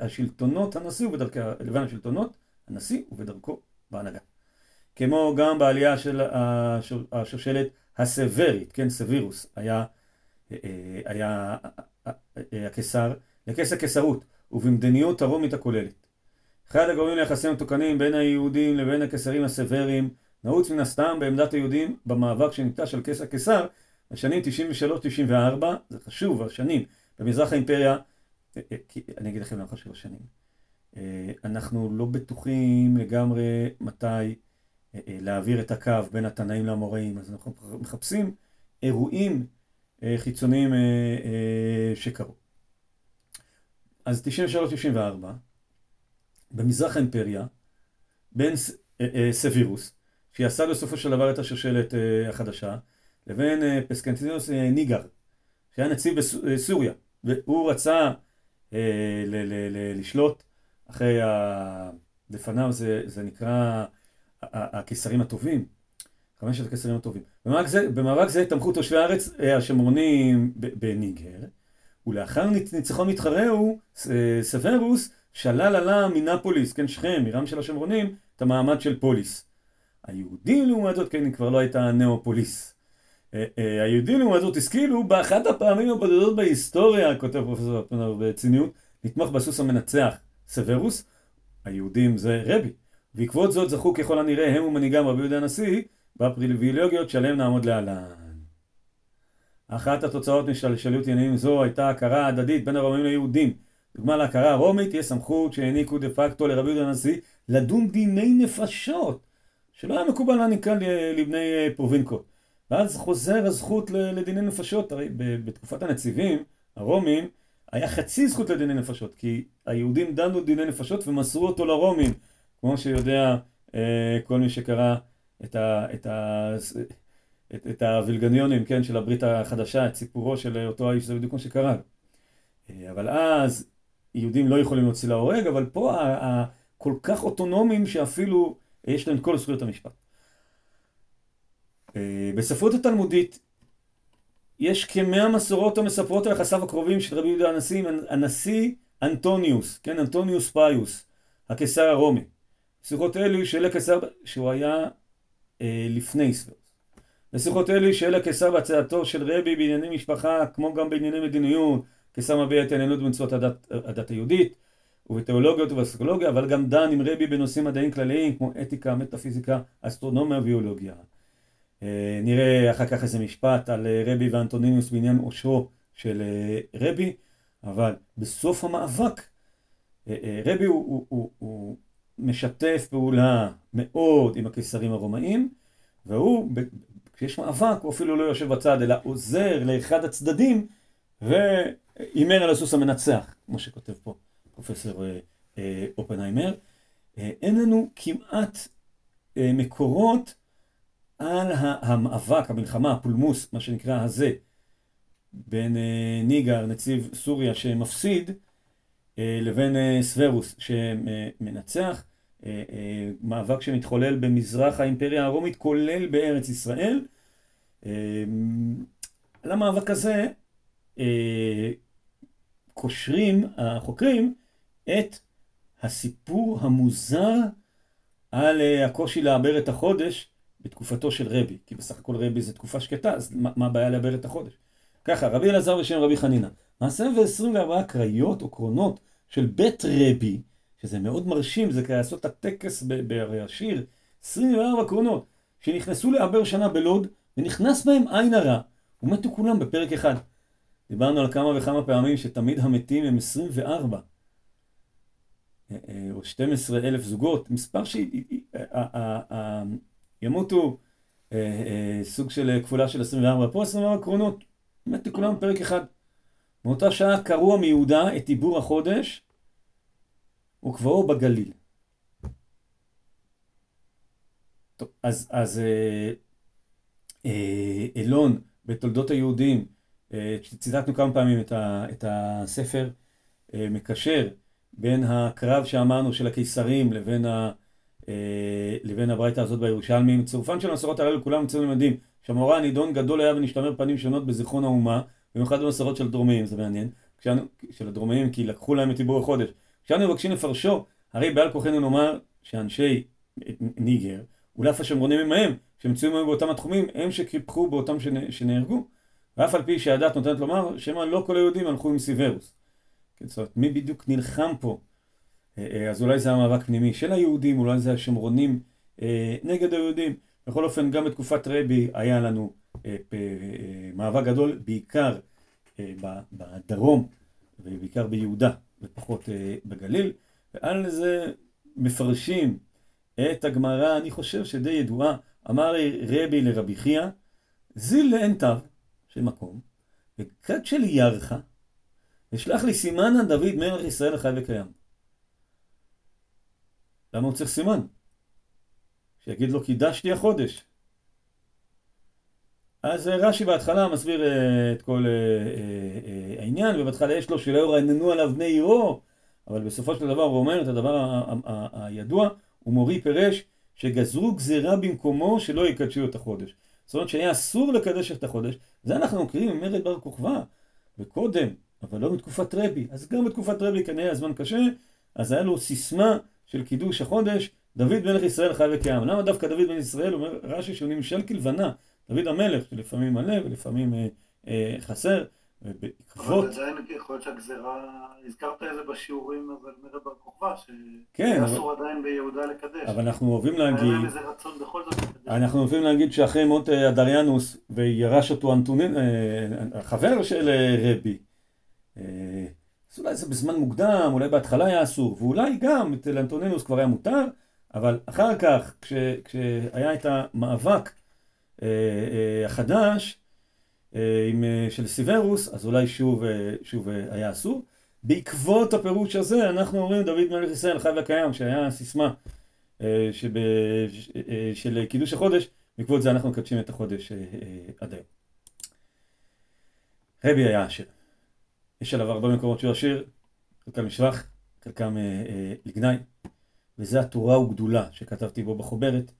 השלטונות הנשיא ובדרכי, לבין השלטונות הנשיא ובדרכו בהנהגה. כמו גם בעלייה של השושלת הסברית, כן, סבירוס, היה, אה, היה הקיסר, לכס הקיסרות, ובמדיניות הרומית הכוללת. אחד הגורמים ליחסים המתוקנים בין היהודים לבין הקיסרים הסברים, נעוץ מן הסתם בעמדת היהודים במאבק שניטש על כס הקיסר בשנים 93-94, זה חשוב, השנים, במזרח האימפריה, אה, אה, אני אגיד לכם למה חשוב השנים. אנחנו לא בטוחים לגמרי מתי אה, אה, להעביר את הקו בין התנאים לאמוראים, אז אנחנו מחפשים אירועים אה, חיצוניים שקרו. אז 93-94, במזרח האימפריה, בין סבירוס, שיעשה בסופו של דבר את השושלת החדשה, לבין פסקנטינוס ניגר, שהיה נציב בסוריה, והוא רצה לשלוט אחרי ה... לפניו זה, זה נקרא הקיסרים הטובים, חמשת הקיסרים הטובים. במאבק זה, במאבק זה תמכו תושבי הארץ אה, השמרונים בניגר, ולאחר ניצחון מתחרהו, סוורוס שלל עלה מנפוליס, כן שכם, עירם של השמרונים, את המעמד של פוליס. היהודים לעומת זאת, כן, היא כבר לא הייתה נאופוליס. אה, אה, היהודים לעומת זאת השכילו באחת הפעמים הבודדות בהיסטוריה, כותב פרופסור אפנר בציניות, לתמוך בסוס המנצח, סוורוס, היהודים זה רבי. בעקבות זאת זכו ככל הנראה הם ומנהיגם רבי יהודה הנשיא בפריבילגיות שעליהם נעמוד להלן. אחת התוצאות משלשלות עניינים זו הייתה הכרה הדדית בין הרומאים ליהודים. דוגמה להכרה הרומית תהיה סמכות שהעניקו דה פקטו לרבי יהודה הנשיא לדון דיני נפשות, שלא היה מקובל להעניקה לבני אה, פרובינקות. ואז חוזר הזכות לדיני נפשות, הרי בתקופת הנציבים, הרומים, היה חצי זכות לדיני נפשות, כי היהודים דנו דיני נפשות ומסרו אותו לרומים. כמו שיודע אה, כל מי שקרא את, ה, את, ה, את, את הווילגניונים, כן, של הברית החדשה, את סיפורו של אותו האיש, זה בדיוק כמו שקרה. אה, אבל אז יהודים לא יכולים להוציא להורג, אבל פה הכל כך אוטונומיים שאפילו יש להם כל זכויות המשפט. אה, בספרות התלמודית יש כמאה מסורות המספרות על יחסיו הקרובים של רבי יהודה הנשיא, הנשיא ואנטונינוס, כן, אנטונינוס פיוס, הקיסר הרומי. שיחות אלו שאל הקיסר, שהוא היה אה, לפני סוורוס. בשיחות אלו שאל הקיסר בעצתו של רבי בענייני משפחה, כמו גם בענייני מדיניות, הקיסר מביע התעניינות במצוות הדת, הדת היהודית, ובתיאולוגיות ובפסיכולוגיה, אבל גם דן עם רבי בנושאים מדעיים כלליים כמו אתיקה, מטאפיזיקה, אסטרונומיה וביולוגיה. אה, נראה אחר כך איזה משפט על אה, רבי ואנטוניניוס בעניין עושרו של אה, רבי, אבל בסוף המאבק רבי הוא, הוא, הוא, הוא משתף פעולה מאוד עם הקיסרים הרומאים, והוא, כשיש מאבק, הוא אפילו לא יושב בצד, אלא עוזר לאחד הצדדים, והימר על הסוס המנצח, כמו שכותב פה פרופסור אופנהיימר. אין לנו כמעט מקורות על המאבק, המלחמה, הפולמוס, מה שנקרא הזה, בין אה, ניגר, נציב סוריה שמפסיד, אה, לבין אה, סוורוס שמנצח, מאבק שמתחולל במזרח האימפריה הרומית, כולל בארץ ישראל. על המאבק הזה קושרים החוקרים את הסיפור המוזר על הקושי לעבר את החודש בתקופתו של רבי, כי בסך הכל רבי זה תקופה שקטה, אז מה הבעיה לעבר את החודש? ככה, רבי אלעזר בשם רבי חנינא, מעשה ו-24 קריות או קרונות של בית רבי, שזה מאוד מרשים, זה כדי לעשות את הטקס בהרי השיר, 24 קרונות, שנכנסו לעבר שנה בלוד, ונכנס בהם עין הרע, ומתו כולם בפרק אחד. דיברנו על כמה וכמה פעמים שתמיד המתים הם 24. אה, אה, או 12 אלף זוגות, מספר ש... ימותו אה, סוג של כפולה של 24, פה 24 קרונות, מתו כולם פרק אחד. מאותה שעה קראו מיהודה את עיבור החודש וקבעו בגליל. טוב, אז, אז אה, אה, אלון בתולדות היהודים, אה, ציטטנו כמה פעמים את, ה, את הספר, אה, מקשר בין הקרב שאמרנו של הקיסרים לבין. אה, לבין הברייתא הזאת בירושלמים. צירופן של המסורות הללו כולם מצויים למדים שהמורה הנידון גדול היה ונשתמר פנים שונות בזיכרון האומה, במיוחד במסורות של הדרומיים, זה מעניין, כשאנו, של הדרומיים כי לקחו להם את עיבור החודש. כשאנו מבקשים לפרשו, הרי בעל כוחנו נאמר שאנשי ניגר, ולאף השומרונים עמהם, שמצויים היום באותם התחומים, הם שקיפחו באותם שנהרגו, ואף על פי שהדת נותנת לומר, שמא לא כל היהודים הלכו עם סיברוס. כן, זאת אומרת, מי בדיוק נלחם פה אה, אה, אז אולי זה המאבק פנימי של היהודים, אולי זה השומרונים אה, נגד היהודים. בכל אופן, גם בתקופת רבי היה לנו מאבק גדול, בעיקר בדרום, ובעיקר ביהודה, ופחות בגליל, ועל זה מפרשים את הגמרא, אני חושב שדי ידועה, אמר רבי לרבי חייא, זיל לאנתר, של מקום, וכד של ירחה, ושלח לי סימנה דוד מלך ישראל החי וקיים. למה הוא צריך סימן? שיגיד לו קידשתי החודש. אז אה, רש"י בהתחלה מסביר אה, את כל אה, העניין, ובהתחלה יש לו שלא ירננו עליו בני עירו, אבל בסופו של דבר הוא אומר את הדבר הידוע, ומורי פירש שגזרו גזירה במקומו שלא יקדשו את החודש. זאת אומרת שהיה אסור לקדש את החודש, זה אנחנו מכירים ממרד בר כוכבא, וקודם, אבל לא בתקופת רבי. אז גם בתקופת רבי כנראה הזמן קשה, אז היה לו סיסמה של קידוש החודש, דוד מלך ישראל חי וקיים. למה דווקא דוד מלך ישראל? אומר רש"י שהוא נמשל כלבנה. דוד המלך, שלפעמים מלא ולפעמים אה, אה, חסר, ובעקבות... אבל עדיין יכול להיות שהגזירה, הזכרת את זה בשיעורים, אבל מרד בר כוכבא, כן, שאסור אבל... עדיין ביהודה לקדש. אבל אנחנו אוהבים להגיד... היה להם איזה רצון בכל זאת לקדש. אנחנו אוהבים להגיד שאחרי מות אה, אדריאנוס, וירש אותו אנטונין, אה, החבר של אה, רבי, אז אולי זה בזמן מוקדם, אולי בהתחלה היה אסור, ואולי גם אצל אנטונינוס כבר היה מותר, אבל אחר כך, כש, כשהיה את המאבק החדש אה, עם, אה, של סיברוס, אז אולי שוב, אה, שוב אה, היה אסור. בעקבות הפירוש הזה, אנחנו אומרים דוד מלך ישראל חי וקיים, שהיה סיסמה אה, שב, אה, של קידוש החודש, בעקבות זה אנחנו מקדשים את החודש אה, אה, עד היום. רבי היה עשיר. יש עליו הרבה מקומות שהוא עשיר, חלקם לשבח, חלקם אה, אה, לגנאי, וזה התורה וגדולה שכתבתי בו בחוברת.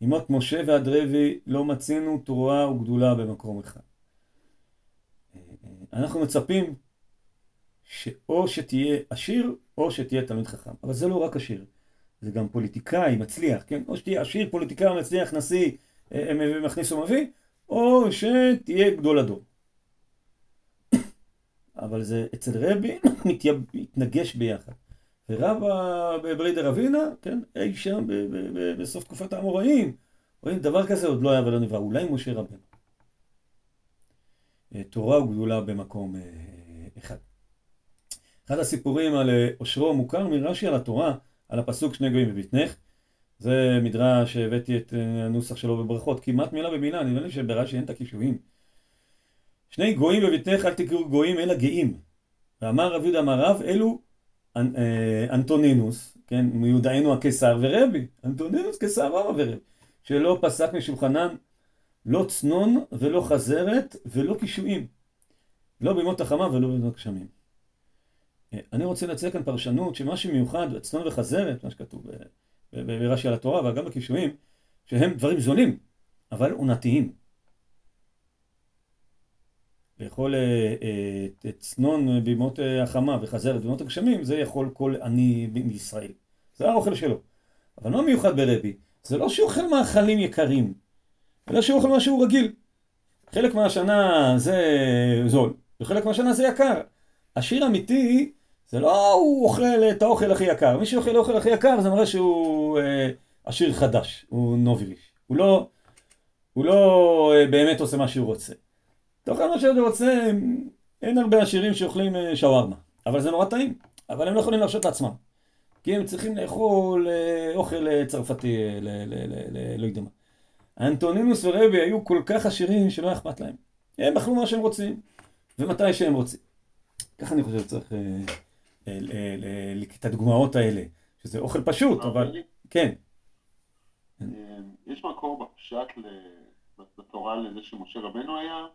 ממות משה ועד רבי לא מצינו תורה וגדולה במקום אחד. אה, אה, אנחנו מצפים שאו שתהיה עשיר או שתהיה תלמיד חכם, אבל זה לא רק עשיר, זה גם פוליטיקאי מצליח, כן? או שתהיה עשיר, פוליטיקאי מצליח, נשיא, אה, מכניס ומביא, או שתהיה גדול הדור. אבל זה אצל רבי מתנגש ביחד. ורבה בברית דרבינה, כן, אי שם בסוף תקופת האמוראים. רואים, דבר כזה עוד לא היה ולא נברא, אולי משה רבנו. אה, תורה וגדולה במקום אה, אחד. אחד הסיפורים על אושרו מוכר מרש"י על התורה, על הפסוק שני גויים בבטנך. זה מדרש שהבאתי את הנוסח שלו בברכות, כמעט מילה במילה, נדמה לי שברש"י אין את הקישואים. שני גויים בבטנך אל תקראו גויים אלא גאים. ואמר רב יהודה אמר רב, אלו אה, אנטונינוס, כן, מיודענו הקיסר ורבי, אנטונינוס קיסר רבא ורבי, שלא פסק משולחנם לא צנון ולא חזרת ולא קישואים, לא בימות החמה ולא בימות גשמים. אה, אני רוצה להציע כאן פרשנות שמה שמיוחד בצנון וחזרת, מה שכתוב ברש"י על התורה, אבל גם בקישואים, שהם דברים זולים, אבל עונתיים. לאכול אה, אה, צנון בימות אה, החמה וחזרת בימות הגשמים, זה יכול כל עני בישראל. זה האוכל שלו. אבל מה מיוחד ברבי? זה לא שהוא אוכל מאכלים יקרים, אלא שהוא אוכל משהו רגיל. חלק מהשנה זה זול, וחלק מהשנה זה יקר. עשיר אמיתי, זה לא הוא אוכל את האוכל הכי יקר. מי שאוכל האוכל הכי יקר זה מראה שהוא אה, עשיר חדש, הוא נוביליש. הוא לא, הוא לא אה, באמת עושה מה שהוא רוצה. תאכל מה שאתה רוצה, אין הרבה עשירים שאוכלים אה, שווארמה, אבל זה נורא טעים, אבל הם לא יכולים להרשות לעצמם, כי הם צריכים לאכול אה, אוכל אה, צרפתי, לא יודע מה. אנטונינוס ורבי היו כל כך עשירים שלא אכפת להם. הם אכלו מה שהם רוצים, ומתי שהם רוצים. ככה אני חושב שצריך את הדוגמאות האלה, שזה אוכל פשוט, אבל... כן. יש מקור בפשט בתורה לזה שמשה רבנו היה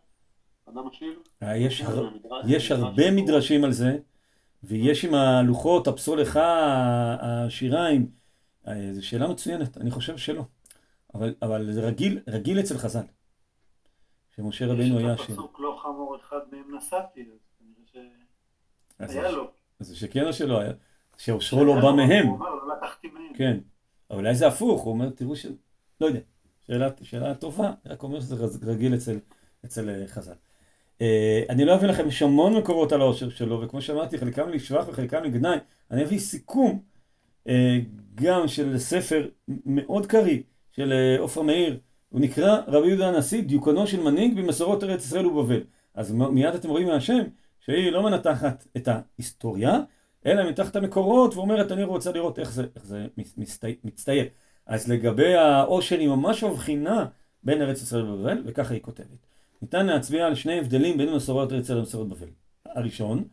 אדם עשיר? אה, יש, הר... יש הרבה מדרשים על זה, ויש עם הלוחות, הפסולחה, השיריים. אה, זו שאלה מצוינת, אני חושב שלא. אבל, אבל זה רגיל, רגיל אצל חז"ל. שמשה רבינו היה עשיר. יש את הפסוק לא חמור אחד מהם נסעתי, אז כנראה שהיה לו. אז זה שכן או שלא היה? שאושרו לא בא מהם. הוא אומר, לא לקחתי מהם. כן. אבל אולי זה הפוך, הוא אומר, תראו ש... לא יודע. שאלה, שאלה טובה, רק אומר שזה רגיל אצל, אצל אה, חז"ל. אה, אני לא אביא לכם, יש המון מקורות על העושר שלו, וכמו שאמרתי, חלקם לשבח וחלקם לגנאי. אני אביא סיכום אה, גם של ספר מאוד קריא של אה, עופרה מאיר, הוא נקרא רבי יהודה הנשיא, דיוקנו של מנהיג במסורות ארץ ישראל ובבל. אז מיד אתם רואים מהשם שהיא לא מנתחת את ההיסטוריה, אלא מתחת המקורות ואומרת אני רוצה לראות איך זה, איך זה מצטייר. אז לגבי העושר היא ממש מבחינה בין ארץ ישראל ובבל, וככה היא כותבת. ניתן להצביע על שני הבדלים בין מסורות ארץ ישראל למסורות בבל. הראשון,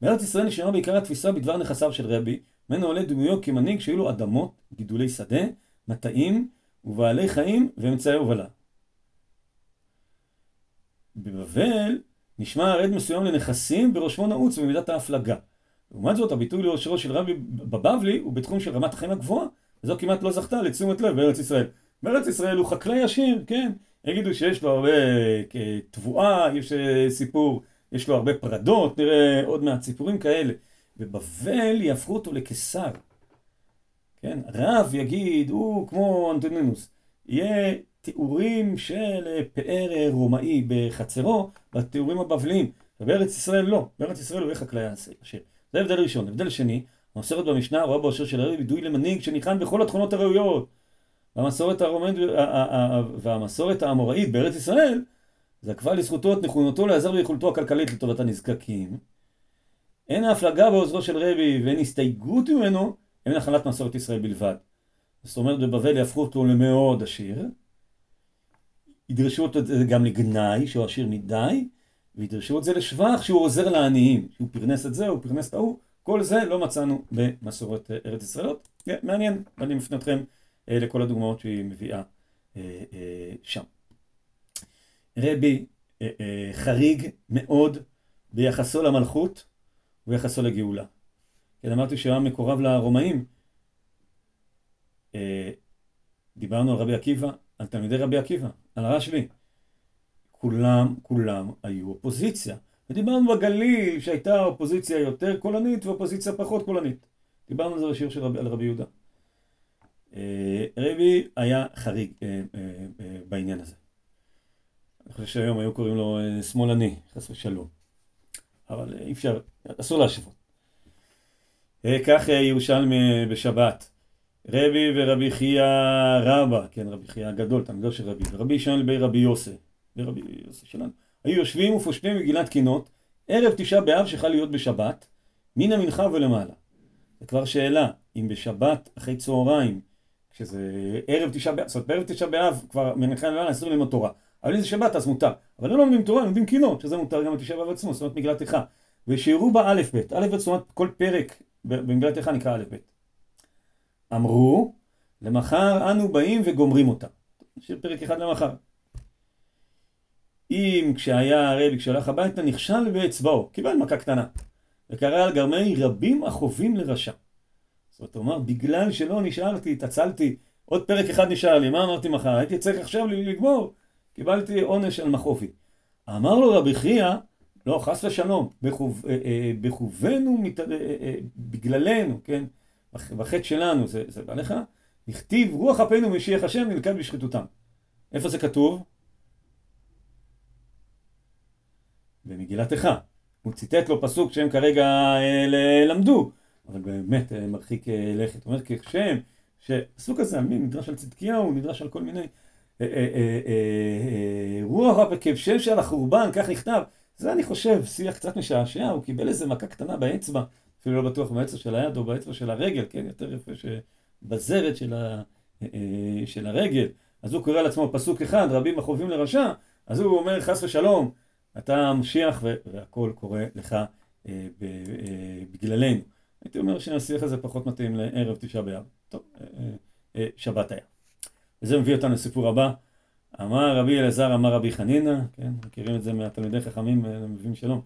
בארץ ישראל נשארה בעיקר התפיסה בדבר נכסיו של רבי, ממנו עולה דמויו כמנהיג שהיו לו אדמות, גידולי שדה, מטעים ובעלי חיים ואמצעי הובלה. בבבל נשמע הרד מסוים לנכסים בראשו נעוץ במידת ההפלגה. לעומת זאת, הביטוי לאושרו של רבי בבבלי הוא בתחום של רמת החיים הגבוהה, וזו כמעט לא זכתה לתשומת לב בארץ ישראל. בארץ ישראל הוא חקלאי עשיר, כן, יגידו שיש לו הרבה תבואה, יש אה, סיפור, יש לו הרבה פרדות, נראה עוד מעט סיפורים כאלה. בבבל יהפכו אותו לקיסר. כן, רב יגיד, הוא כמו אנטונינוס, יהיה תיאורים של פאר רומאי בחצרו, בתיאורים הבבליים. ובארץ ישראל לא, בארץ ישראל הוא יהיה חקלאי עשיר. זה הבדל ראשון. הבדל שני, המסורת במשנה רואה באושר של הרבי בידוי למנהיג שניחן בכל התכונות הראויות. והמסורת הרומית והמסורת האמוראית בארץ ישראל, זקפה לזכותו את נכונותו לעזר ביכולתו הכלכלית לטובת הנזקקים. אין ההפלגה בעוזרו של רבי ואין הסתייגות ממנו, הם נחלת מסורת ישראל בלבד. זאת אומרת, בבבל יהפכו אותו למאוד עשיר, ידרשו אותו גם לגנאי, שהוא עשיר מדי, וידרשו את זה לשבח שהוא עוזר לעניים, שהוא פרנס את זה, הוא פרנס את ההוא, כל זה לא מצאנו במסורת ארץ ישראל. מעניין, ואני מפנה אתכם אה, לכל הדוגמאות שהיא מביאה אה, אה, שם. רבי חריג מאוד ביחסו למלכות וביחסו לגאולה. כן, אמרתי שהוא היה מקורב לרומאים. דיברנו על רבי עקיבא, על תלמידי רבי עקיבא, על הרשב"י. כולם, כולם היו אופוזיציה. ודיברנו בגליל שהייתה אופוזיציה יותר קולנית ואופוזיציה פחות קולנית. דיברנו על זה בשיר של רבי, על רבי יהודה. אה, רבי היה חריג אה, אה, בעניין הזה. אני חושב שהיום היו קוראים לו שמאלני, חס ושלום. אבל אי אפשר, אסור להשוות. כך ירושלמי בשבת. רבי ורבי חייא רבא, כן, רבי חייא הגדול, תלמידו של רבי, ורבי ישמעאל בי רבי יוסי, ורבי יוסי שלנו, היו יושבים ופושטים מגילת קינות, ערב תשעה באב שחל להיות בשבת, מן המנחה ולמעלה. זה כבר שאלה, אם בשבת אחרי צהריים, כשזה ערב תשעה באב, זאת אומרת בערב תשעה באב כבר מנחה ולמעלה אסור ללמוד תורה, אבל אם זה שבת אז מותר, אבל לא לומדים תורה, לומדים קינות, שזה מותר גם בתשעה באב עצמו, זאת אומרת מגילת איכה, ושיראו בה א' ב', א' ב' זאת אומרת כל פרק במגילת איכה נקרא א' ב'. אמרו, למחר אנו באים וגומרים אותה. נשאיר פרק אחד למחר. אם כשהיה הרבי, כשהלך הביתה, נכשל באצבעו, קיבל מכה קטנה, וקרא על גרמי רבים החובים לרשע. זאת אומרת, בגלל שלא נשארתי, התעצלתי, עוד פרק אחד נשאר לי, מה אמרתי מחר? הייתי צריך עכשיו לגמור, קיבלתי עונש על מכאובי. אמר לו רבי חייא, לא, חס ושלום, בחוב, אה, אה, בחובנו, אה, בגללנו, כן? בחטא שלנו, זה, זה בעליך, נכתיב רוח אפינו משיח השם נלכד בשחיתותם. איפה זה כתוב? במגילת איכה. הוא ציטט לו פסוק שהם כרגע אה, למדו, אבל באמת אה, מרחיק אה, לכת. זאת אומרת, כשם שהפסוק הזה מי? נדרש על צדקיהו, נדרש על כל מיני... רוח וכבשם של החורבן, כך נכתב. זה אני חושב, שיח קצת משעשע, הוא קיבל איזה מכה קטנה באצבע. אפילו לא בטוח באצבע של היד או באצבע של הרגל, כן, יותר יפה שבזרת של, ה, אה, של הרגל. אז הוא קורא לעצמו פסוק אחד, רבים החובים לרשע, אז הוא אומר חס ושלום, אתה המשיח והכל קורה לך אה, אה, בגללנו. הייתי אומר שהשיח הזה פחות מתאים לערב תשעה באב. טוב, שבת היה. וזה מביא אותנו לסיפור הבא. אמר רבי אלעזר, אמר רבי חנינא, כן, מכירים את זה מהתלמידי חכמים, מביאים שלום.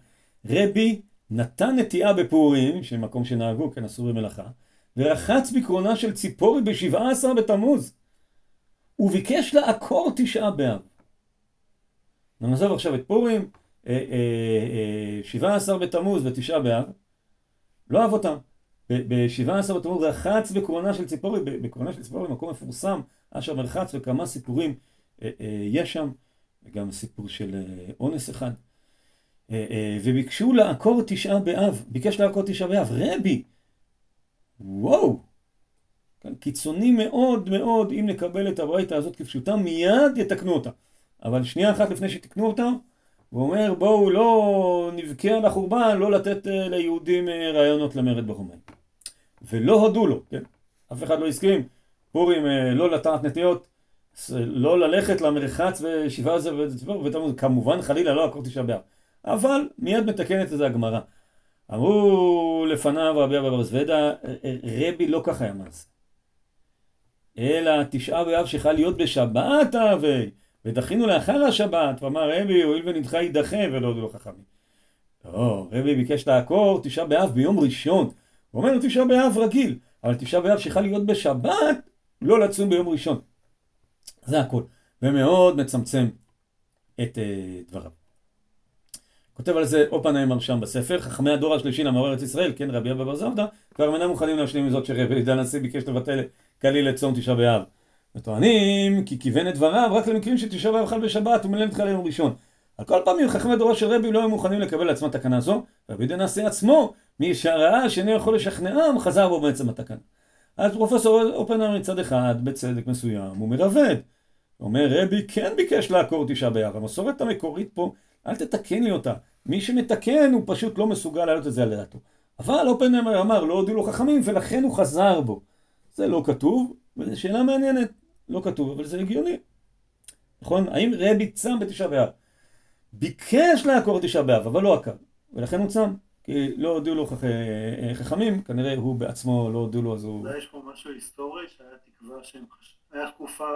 רבי נתן נטיעה בפורים, שמקום שנהגו, כן, אסור במלאכה, ורחץ בקרונה של ציפורי בשבעה עשר בתמוז, וביקש לעקור תשעה באב. נעזוב עכשיו את פורים, אה, אה, אה, שבעה עשר בתמוז ותשעה באב, לא אהב אותם. בשבעה עשר בתמוז רחץ בקרונה של ציפורי, בקרונה של ציפורי, מקום מפורסם, אשר מרחץ וכמה סיפורים יש שם, וגם סיפור של אונס אחד. אה, אה, וביקשו לעקור תשעה באב, ביקש לעקור תשעה באב, רבי, וואו, כן, קיצוני מאוד מאוד, אם נקבל את הברייתא הזאת כפשוטה, מיד יתקנו אותה. אבל שנייה אחת לפני שתקנו אותה, הוא אומר בואו לא נבכה על החורבן, לא לתת אה, ליהודים רעיונות למרד ברומאים. ולא הודו לו, כן? אף אחד לא הסכים, פורים לא לטעת נטיות, לא ללכת למרחץ ושבעה הזה וכמובן חלילה לא לעקור תשעה באב. אבל מיד מתקנת את זה הגמרא. אמרו לפניו רבי אבא בר זוודה, רבי לא ככה היה מעשה. אלא תשעה באב שחל להיות בשבת אבי, ודחינו לאחר השבת, ואמר רבי, הואיל ונדחה יידחה ולא הודו לו חכמים. לא, רבי ביקש לעקור תשעה באב ביום ראשון. הוא אומר תשעה באב רגיל, אבל תשעה באב שחל להיות בשבת, לא לצום ביום ראשון. זה הכל. ומאוד מצמצם את uh, דבריו. כותב על זה אופנהיימר שם בספר, חכמי הדור השלישי למעורר ארץ ישראל, כן רבי אבא בר זבדא, כבר אינם מוכנים להשלים עם זאת שרבי יהודה הנשיא ביקש לבטל כליל את צום תשעה באב. וטוענים כי כיוון את דבריו רק למקרים שתשעה באב חל בשבת ומלא נדחה ליום ראשון. על כל פעמים חכמי הדור של רבי לא היו מוכנים לקבל לעצמם תקנה זו, יהודה הנשיא עצמו, מי שראה שאינו יכול לשכנעם, חזר בו בעצם התקנה. אז פרופסור אופנהיימר מצד אחד, בצדק מסוים, הוא מרבד. אומר רבי כן ביקש לעקור תשעה באב, המסורת המקורית פה אל תתקן לי אותה. מי שמתקן הוא פשוט לא מסוגל להעלות את זה על דעתו. אבל אופנהיימר אמר, לא הודיעו לו חכמים, ולכן הוא חזר בו. זה לא כתוב, וזו שאלה מעניינת. לא כתוב, אבל זה הגיוני. נכון? האם רבי צם בתשעה באב? ביקש לעקור תשעה באב, אבל לא עקר. ולכן הוא צם. כי לא הודיעו לו חכמים, כנראה הוא בעצמו לא הודיעו לו, אז הוא... אולי יש פה משהו היסטורי, שהיה תקווה שהם חשבו... היה תקופה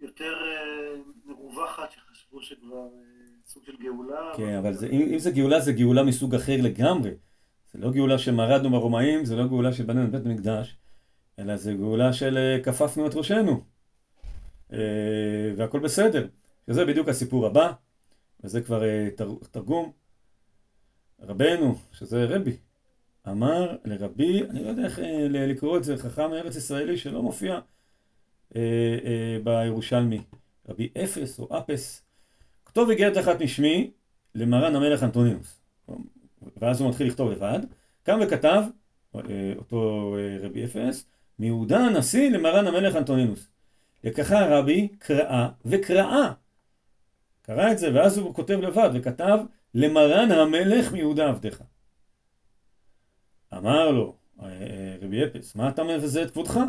יותר אה, מרווחת, שחשבו שכבר... אה, סוג של גאולה. כן, אבל זה, אם, אם זה גאולה, זה גאולה מסוג אחר לגמרי. זה לא גאולה שמרדנו ברומאים, זה לא גאולה שבנינו את בית המקדש, אלא זה גאולה של אה, כפפנו את ראשנו. והכל בסדר. שזה בדיוק הסיפור הבא, וזה כבר אה, תרגום. רבנו, שזה רבי, אמר לרבי, אני לא יודע איך לקרוא את זה, חכם ארץ ישראלי שלא מופיע בירושלמי, רבי אפס או אפס, כתוב איגרת אחת משמי למרן המלך אנטוניוס. ואז הוא מתחיל לכתוב לבד. קם וכתב, אותו רבי אפס, מיהודה הנשיא למרן המלך אנטונינוס. לקחה רבי קראה וקראה. קרא את זה, ואז הוא כותב לבד, וכתב למרן המלך מיהודה עבדך. אמר לו, רבי אפס, מה אתה מבזה את כבודך?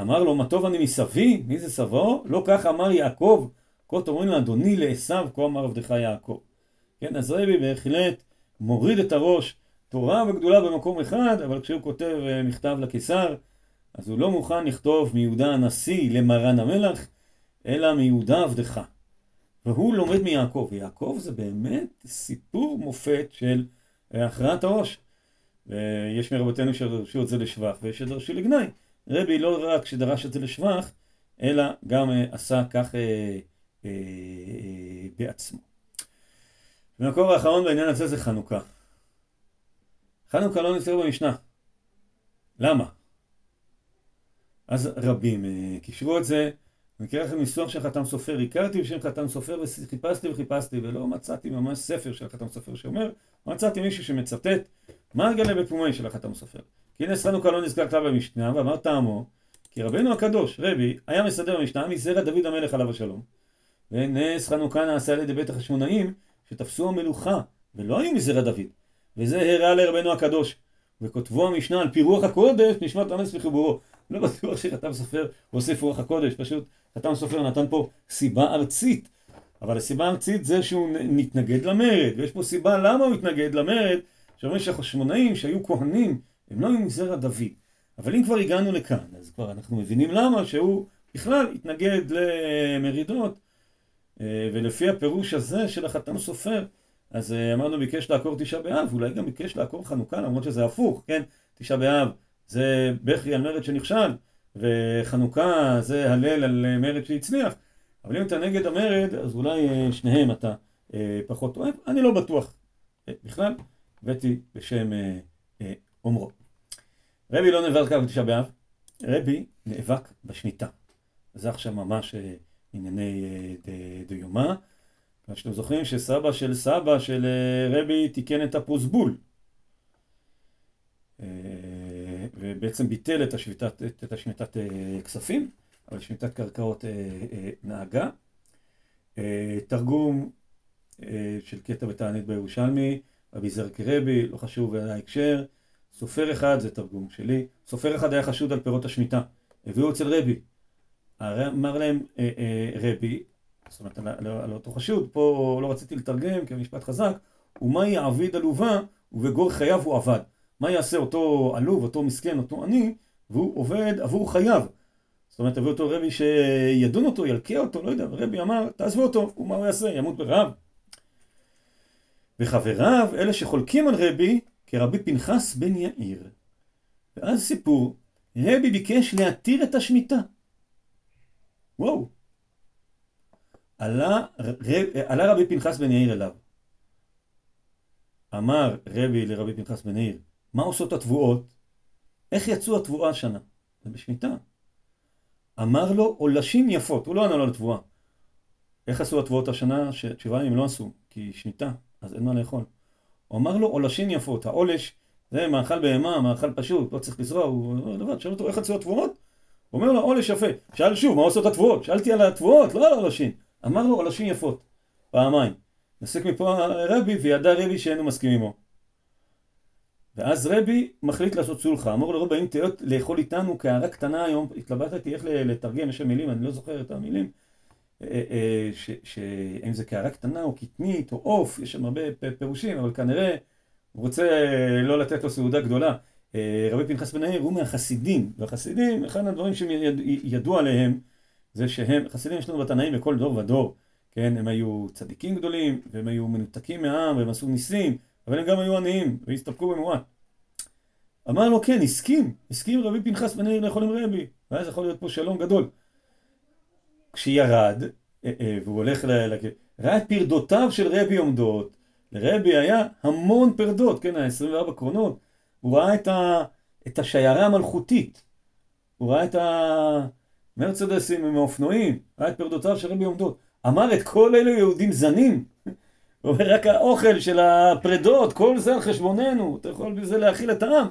אמר לו, מה טוב אני מסבי? מי זה סבו? לא כך אמר יעקב, כה תאמרים לאדוני לעשו, כה אמר עבדך יעקב. כן, אז רבי בהחלט מוריד את הראש, תורה וגדולה במקום אחד, אבל כשהוא כותב אה, מכתב לקיסר, אז הוא לא מוכן לכתוב מיהודה הנשיא למרן המלך, אלא מיהודה עבדך. והוא לומד מיעקב, ויעקב זה באמת סיפור מופת של אה, הכרעת הראש. ויש מרבותינו שדרשו את זה לשבח, ויש שדרשו לגנאי. רבי לא רק שדרש את זה לשבח, אלא גם אה, עשה כך אה, בעצמו. המקור האחרון בעניין הזה זה חנוכה. חנוכה לא נזכר במשנה. למה? אז רבים קישרו את זה, אקרא לכם ניסוח של חתם סופר, הכרתי בשם חתם סופר וחיפשתי וחיפשתי ולא מצאתי ממש ספר של חתם סופר שאומר, מצאתי מישהו שמצטט מה גלה בפומי של החתם סופר. כי נס חנוכה לא נזכר כלל במשנה ואמר טעמו כי רבנו הקדוש, רבי, היה מסדר במשנה מזרע דוד המלך עליו השלום. ונס חנוכה נעשה על ידי בית החשמונאים שתפסו המלוכה ולא היו מזרע דוד. וזה הראה לרבנו הקדוש. וכותבו המשנה על פי רוח הקודש נשמת הנס בחיבורו. לא בטוח שחתם סופר הוסיף רוח הקודש, פשוט חתם סופר נתן פה סיבה ארצית. אבל הסיבה הארצית זה שהוא מתנגד למרד, ויש פה סיבה למה הוא התנגד למרד, שאומרים שהחשמונאים שהיו כהנים, הם לא היו מזרע דוד. אבל אם כבר הגענו לכאן, אז כבר אנחנו מבינים למה שהוא בכלל התנגד למרידות, אה, ולפי הפירוש הזה של החתם סופר, אז אה, אמרנו ביקש לעקור תשעה באב, אולי גם ביקש לעקור חנוכה, למרות שזה הפוך, כן? תשעה באב זה בכי על מרד שנכשל, וחנוכה זה הלל על מרד שהצליח. אבל אם אתה נגד המרד, אז אולי אה, שניהם אתה פחות אוהב, אני לא בטוח בכלל, הבאתי בשם אומרו. רבי לא נאבק בתשעה באב, רבי נאבק בשמיטה. זה עכשיו ממש ענייני דיומה. כמו שאתם זוכרים שסבא של סבא של רבי תיקן את הפרוסבול. ובעצם ביטל את, השביתת, את השמיטת כספים, אבל שמיטת קרקעות נהגה. תרגום של קטע בתענית בירושלמי, רבי זרקי רבי, לא חשוב ההקשר. סופר אחד, זה תרגום שלי, סופר אחד היה חשוד על פירות השמיטה. הביאו אצל רבי. אמר להם אה, אה, רבי, זאת אומרת, על, על, על אותו חשוד, פה לא רציתי לתרגם כי המשפט חזק, ומה יעביד עלובה ובגור חייו הוא עבד. מה יעשה אותו עלוב, אותו מסכן, אותו עני, והוא עובד עבור חייו. זאת אומרת, הביאו אותו רבי שידון אותו, ילקה אותו, לא יודע, רבי אמר, תעזבו אותו, ומה הוא יעשה? ימות ברעב. וחבריו, אלה שחולקים על רבי, כרבי פנחס בן יאיר. ואז סיפור, רבי ביקש להתיר את השמיטה. וואו. עלה, רב, עלה רבי פנחס בן יאיר אליו. אמר רבי לרבי פנחס בן יאיר, מה עושות התבואות? איך יצאו התבואה השנה? זה בשמיטה. אמר לו, עולשים יפות, הוא לא ענה לו לתבואה. איך עשו התבואות השנה? שתשובה הם לא עשו, כי שמיטה, אז אין מה לאכול. הוא אמר לו עולשים יפות, העולש זה מאכל בהמה, מאכל פשוט, לא צריך לזרוע, הוא אומר לבד, שאל אותו איך יצאו התבואות? הוא אומר לו עולש יפה, שאל שוב מה עושות התבואות? שאלתי על התבואות, לא על העולשים, אמר לו עולשים יפות, פעמיים, נסק מפה רבי וידע רבי שאינו מסכים עמו. ואז רבי מחליט לעשות סולחה, אמר לו רבי אם תהיות לאכול איתנו כהערה קטנה היום, התלבטתי איך לתרגם, יש שם מילים, אני לא זוכר את המילים, אה, אה, שאם זה קערה קטנה או קטנית או עוף, יש שם הרבה פירושים, אבל כנראה הוא רוצה אה, לא לתת לו סעודה גדולה. רבי פנחס בן העיר הוא מהחסידים, והחסידים, אחד הדברים ידעו עליהם, זה שהם, חסידים יש לנו בתנאים בכל דור ודור, כן, הם היו צדיקים גדולים, והם היו מנותקים מהעם, והם עשו ניסים, אבל הם גם היו עניים, והסתפקו במועט. אמר לו כן, הסכים, הסכים רבי פנחס בן העיר לאכול עם רבי, ואז יכול להיות פה שלום גדול. כשירד, אה, אה, והוא הולך ל... ראה את פרדותיו של רבי עומדות. לרבי היה המון פרדות, כן, ה-24 קרונות. הוא ראה את, ה... את השיירה המלכותית. הוא ראה את המרצדסים עם האופנועים, ראה את פרדותיו של רבי עומדות. אמר את כל אלו יהודים זנים. הוא אומר רק האוכל של הפרדות, כל זה על חשבוננו, אתה יכול בזה להאכיל את העם.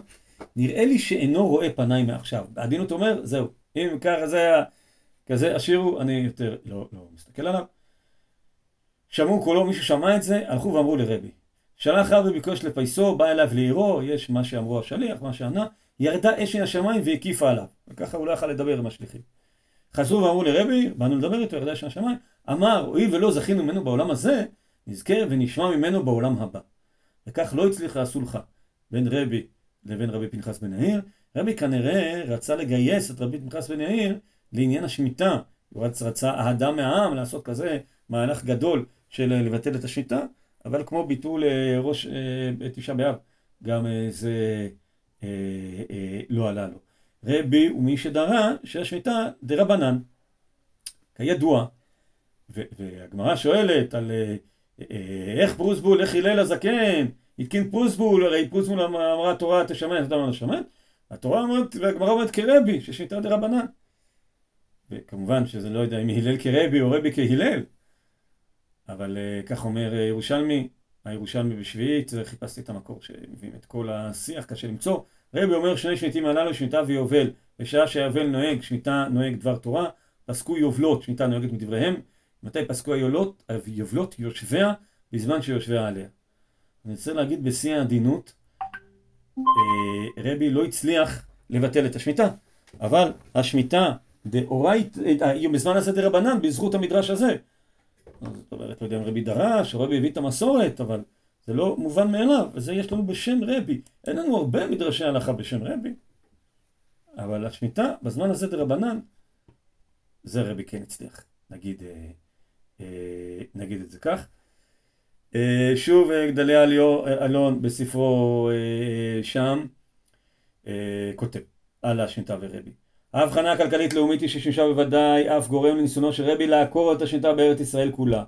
נראה לי שאינו רואה פניי מעכשיו. בעדינות אומר, זהו, אם ככה זה היה, כזה השאירו, אני יותר לא, לא מסתכל עליו. שמעו קולו, מישהו שמע את זה, הלכו ואמרו לרבי. שלח רבי ביקוש לפייסו, בא אליו לעירו, יש מה שאמרו השליח, מה שענה, ירדה אש מן השמיים והקיפה עליו. וככה הוא לא יכל לדבר עם השליחים. חזרו ואמרו לרבי, באנו לדבר איתו, ירדה אש מן השמיים, אמר, הואיל ולא זכינו ממנו בעולם הזה, נזכה ונשמע ממנו בעולם הבא. וכך לא הצליח הסולחה בין רבי לבין רבי פנחס בן יאיר. רבי כנראה רצה לגייס את רבי פנחס בן יאיר לעניין השמיטה. הוא רצה אהדה מהעם לעשות כזה מהלך גדול של לבטל את השמיטה, אבל כמו ביטול אה, ראש אה, תשעה באב, גם אה, זה לא עלה לו. רבי הוא מי שדרה שהשמיטה דרבנן. כידוע, והגמרא שואלת על איך פרוסבול, איך הלל הזקן, התקין פרוסבול, הרי פרוסבול אמרה התורה תשמן, אתה אומר לשמן, התורה אומרת, והגמרא אומרת כרבי, ששמיטה דרבנן. וכמובן שזה לא יודע אם הלל כרבי או רבי כהלל, אבל uh, כך אומר אה, ירושלמי, הירושלמי בשביעית, חיפשתי את המקור שמביאים את כל השיח, קשה למצוא. רבי אומר שני שמיטים הללו, שמיטה ויובל, בשעה שהיובל נוהג, שמיטה נוהג דבר תורה, פסקו יובלות, שמיטה נוהגת מדבריהם. מתי פסקו היובלות? היובלות יושביה, בזמן שיושביה עליה. אני רוצה להגיד בשיא העדינות, uh, רבי לא הצליח לבטל את השמיטה, אבל השמיטה דאורייט, בזמן הזה דרבנן, בזכות המדרש הזה. זאת אומרת, לא יודע אם רבי דרש, או רבי הביא את המסורת, אבל זה לא מובן מאליו, וזה יש לנו בשם רבי. אין לנו הרבה מדרשי הלכה בשם רבי, אבל השמיטה, בזמן הזה דרבנן, זה רבי כן הצליח, נגיד, אה, אה, נגיד את זה כך. אה, שוב, אה, גדליה אלון בספרו אה, שם, אה, כותב על השמיטה ורבי. ההבחנה הכלכלית לאומית היא ששימשה בוודאי אף גורם לניסיונו של רבי לעקור את השליטה בארץ ישראל כולה.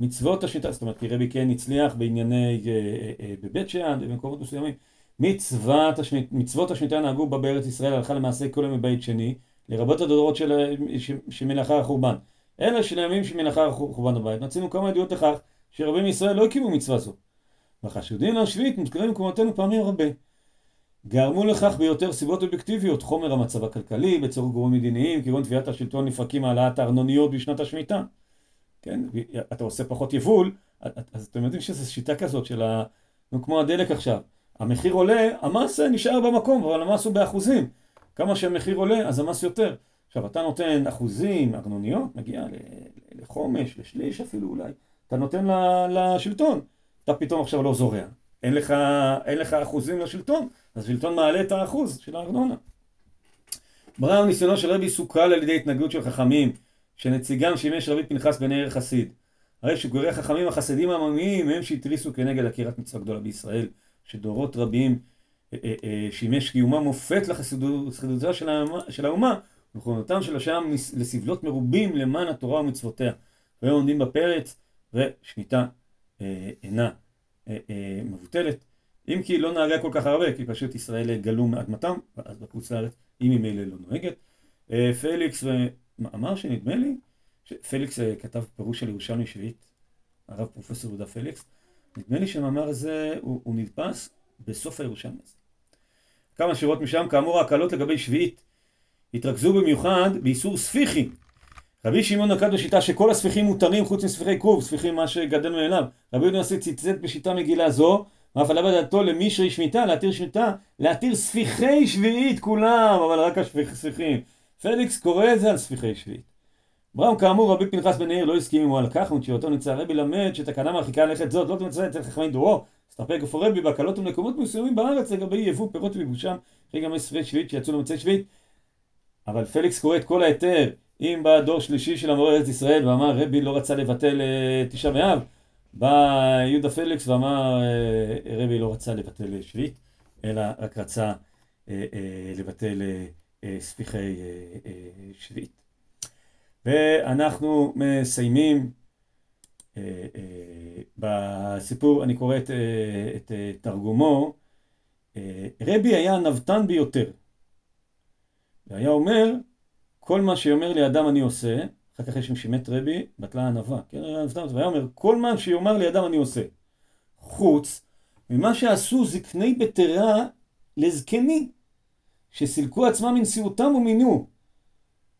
מצוות השליטה, זאת אומרת כי רבי כן הצליח בענייני, אה, אה, אה, בבית שאן ובמקומות מסוימים, מצוות, השמית, מצוות השמיטה נהגו בה בארץ ישראל הלכה למעשה כל יום מבית שני, לרבות הדורות של, שמלאחר החורבן. אלה של הימים שמלאחר חורבן הבית, מצינו כמה עדויות לכך שרבים מישראל לא הקימו מצווה זו. והחשודים להשווית מוזכרים במקומותינו פעמים הרבה. גרמו לכך ביותר סיבות אובייקטיביות, חומר המצב הכלכלי, בצירוף גורמים מדיניים, כגון תביעת השלטון לפרקים העלאת הארנוניות בשנת השמיטה. כן, אתה עושה פחות יבול, אז אתם יודעים שזו שיטה כזאת של ה... כמו הדלק עכשיו. המחיר עולה, המס נשאר במקום, אבל המס הוא באחוזים. כמה שהמחיר עולה, אז המס יותר. עכשיו, אתה נותן אחוזים, ארנוניות, מגיע לחומש, לשליש אפילו אולי. אתה נותן לשלטון. אתה פתאום עכשיו לא זורע. אין לך, אין לך אחוזים לשלטון, אז שלטון מעלה את האחוז של הארנונה. בראו ניסיונו של רבי סוכל על ידי התנגדות של חכמים, שנציגם שימש רבי פנחס בן עיר חסיד. הרי שגורי החכמים החסידים העממיים הם שהתריסו כנגד עקירת מצווה גדולה בישראל, שדורות רבים אה, אה, אה, שימש קיומה מופת לחסידותה של האומה, ונכונותם של השם לסבלות מרובים למען התורה ומצוותיה. והיום עומדים בפרץ, ושמיטה אינה מבוטלת. אם כי לא נהגה כל כך הרבה, כי פשוט ישראל גלו מאדמתם, ואז בחוץ לארץ היא ממילא לא נוהגת. אה, פליקס אמר שנדמה לי, פליקס אה, כתב פירוש של ירושלמי שביעית, הרב פרופסור יהודה פליקס, נדמה לי שהמאמר הזה הוא, הוא נדפס בסוף הירושלמי הזה. כמה שורות משם, כאמור ההקלות לגבי שביעית התרכזו במיוחד באיסור ספיחים. רבי שמעון נקט בשיטה שכל הספיחים מותרים חוץ מספיחי כרוב, ספיחים מה שגדל מאליו. רבי יהודה הנשיא צידד בשיטה מקילה זו ואף עלה בדעתו למישרי שמיטה, להתיר שמיטה, להתיר ספיחי שביעית כולם, אבל רק הספיחים. פליקס קורא את זה על ספיחי שביעית. ברם כאמור רבי פנחס בן יאיר לא הסכים עמו על כך, ומתשובתו נמצא רבי למד שתקנה מרחיקה ללכת זאת לא תמצא אצל חכמי דורו, הסתפק אפוא רבי בהקלות ומקומות מסוימים בארץ לגבי יבוא פירות וביבושם, אחרי גם ספיחי שביעית שיצאו למצי שביעית. אבל פליקס קורא את כל ההיתר, אם בא דור שלישי של המורה ארץ ישראל ואמר רבי לא רצה לבטל אה, תשעה באב, בא יהודה פליקס ואמר, אה, רבי לא רצה לבטל שביעית, אלא רק רצה אה, אה, לבטל ספיחי שביעית. ואנחנו מסיימים בסיפור, אני קורא את, את תרגומו, רבי היה נבטן ביותר. והיה אומר, כל מה שאומר לי אדם אני עושה, אחר כך יש שמת רבי, בטלה ענווה, כן, והיה אומר, כל מה שיאמר לידם אני עושה. חוץ ממה שעשו זקני בטרה לזקני, שסילקו עצמם מנשיאותם ומינו.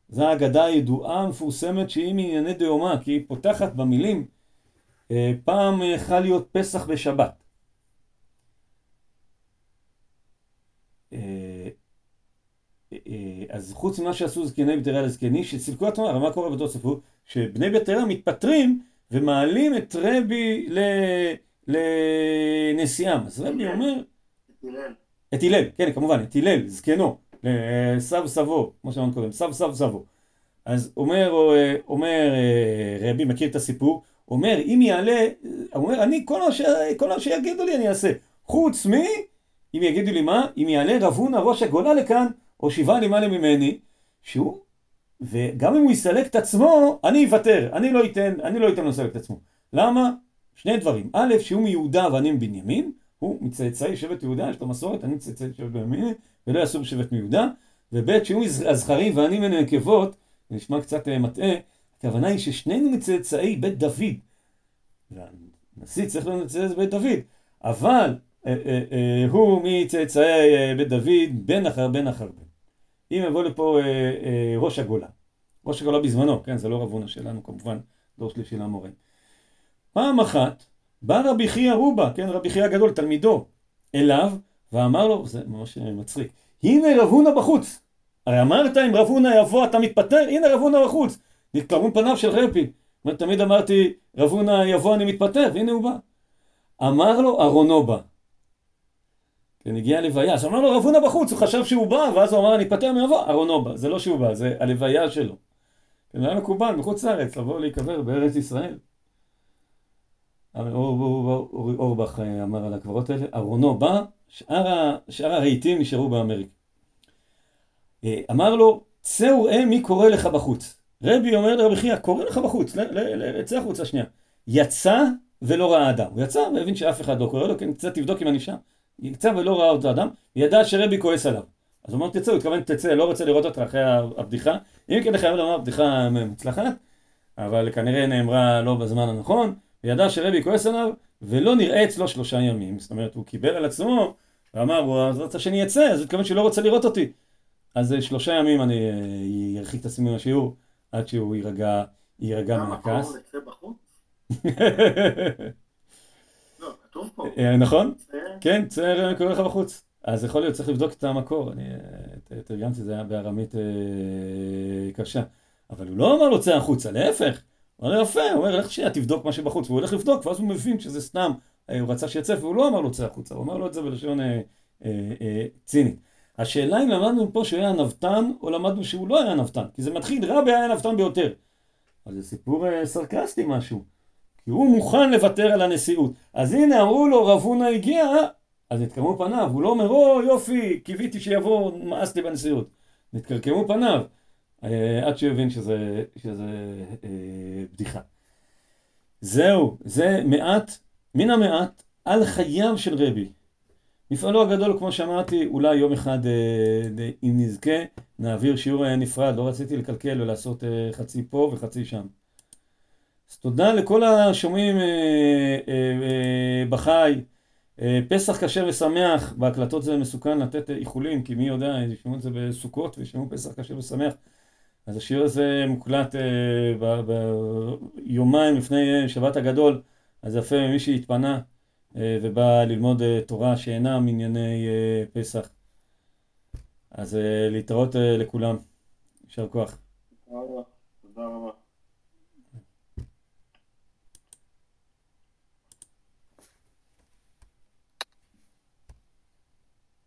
זו האגדה הידועה המפורסמת שהיא מענייני דיומא, כי היא פותחת במילים אה, פעם יכול להיות פסח בשבת. אה, אה, אז חוץ ממה שעשו זקני בית לזקני, שסילקו עצמם, אבל מה קורה באותו סיפור? שבני בית מתפטרים ומעלים את רבי לנשיאם. אז רבי אומר... את הלל. את הלל, כן, כמובן, את הלל, זקנו, סב סבו, כמו שאמרנו קודם, סב סב סבו. אז אומר, אומר רבי, מכיר את הסיפור, אומר, אם יעלה, אומר, אני, כל מה, ש, כל מה שיגידו לי אני אעשה. חוץ מ... אם יגידו לי מה, אם יעלה רב הונא ראש הגולה לכאן, או שבעה למעלה ממני, שהוא, וגם אם הוא יסלק את עצמו, אני אוותר, אני לא אתן, אני לא אתן לו לסלק את עצמו. למה? שני דברים. א', שהוא מיהודה ואני מבנימין, הוא מצאצאי שבט יהודה, יש לו מסורת, אני מצאצאי שבט בנימין, ולא יסור שבט מיהודה, וב', שהוא הזכרי ואני מן הנקבות, זה נשמע קצת אה, מטעה, הכוונה היא ששנינו מצאצאי בית דוד. והנשיא צריך להיות מצאצאי בית דוד, אבל אה, אה, הוא מצאצאי בית דוד, בן אחר בן אחר בן. אם יבוא לפה אה, אה, ראש הגולה, ראש הגולה בזמנו, כן, זה לא רב הונא שלנו כמובן, דור שלישי למורה. פעם אחת בא רבי חייא רובה, כן, רבי חייא הגדול, תלמידו, אליו, ואמר לו, זה ממש מצחיק, הנה רב הונא בחוץ. הרי אמרת אם רב הונא יבוא אתה מתפטר, הנה רב הונא בחוץ. נתקרבו פניו של רבי. תמיד אמרתי, רב הונא יבוא אני מתפטר, והנה הוא בא. אמר לו, ארונו בא. כן, הגיע הלוויה, אז אמר לו רב הונא בחוץ, הוא חשב שהוא בא, ואז הוא אמר, אני אתפטר מיבוא, ארונו בא. זה לא שהוא בא, זה הלוויה שלו. כן, היה מקובל בחוץ לארץ לבוא להיקבר בארץ ישראל. אורבך אמר על הקברות האלה, ארונו בא, שאר, שאר הרהיטים נשארו באמריקה. אה, אמר לו, צא וראה מי קורא לך בחוץ. רבי אומר לרבי חייא, קורא לך בחוץ, צא החוצה שנייה. יצא ולא ראה אדם. הוא יצא והבין שאף אחד לא קורא לו, כן, קצת תבדוק אם אני שם. יצא ולא ראה אותו אדם, וידע שרבי כועס עליו. אז הוא אומר, תצא, הוא התכוון, תצא, לא רוצה לראות אותך אחרי הבדיחה. אם כן, חייב לומר, בדיחה מוצלחת, אבל כנראה נאמרה לא בזמן הנכון. וידע שרבי כועס עליו, ולא נראה אצלו שלושה ימים. זאת אומרת, הוא קיבל על עצמו, ואמר, הוא רוצה שאני אצא, אז הוא התכוון שהוא לא רוצה לראות אותי. אז שלושה ימים אני ארחיק את עצמי מהשיעור, עד שהוא יירגע, יירגע מהכעס. כתוב פה. אה, נכון? כן, צער קורא לך בחוץ. אז יכול להיות, צריך לבדוק את המקור. אני תרגמתי, זה היה בארמית אה, קשה. אבל הוא לא אמר לו צא החוצה, להפך. הוא אומר יפה, הוא אומר, לך שנייה, תבדוק מה שבחוץ. והוא הולך לבדוק, ואז הוא מבין שזה סתם, אה, הוא רצה שיצא, והוא לא אמר לו צא החוצה, הוא אמר לו את זה בלשון אה, אה, אה, צינית. השאלה אם למדנו פה שהוא היה נבטן, או למדנו שהוא לא היה נבטן, כי זה מתחיל, רבי היה נבטן ביותר. אז זה סיפור אה, סרקסטי משהו. כי הוא מוכן לוותר על הנשיאות. אז הנה אמרו לו רב הונא הגיע, אז נתקרמו פניו, הוא לא אומר, או יופי, קיוויתי שיבוא, מאס לי בנשיאות. נתקרקמו פניו. אה, עד שהוא הבין שזה, שזה אה, בדיחה. זהו, זה מעט, מן המעט, על חייו של רבי. מפעלו הגדול, כמו שאמרתי, אולי יום אחד, אה, אם נזכה, נעביר שיעור אה, נפרד, לא רציתי לקלקל ולעשות אה, חצי פה וחצי שם. אז תודה לכל השומעים אה, אה, אה, בחי. פסח כשר ושמח, בהקלטות זה מסוכן לתת איחולים, כי מי יודע, ישמעו את זה בסוכות וישמעו פסח כשר ושמח. אז השיר הזה מוקלט ביומיים לפני שבת הגדול, אז יפה ממי שהתפנה ובא ללמוד תורה שאינה מענייני פסח. אז להתראות לכולם. יישר כוח.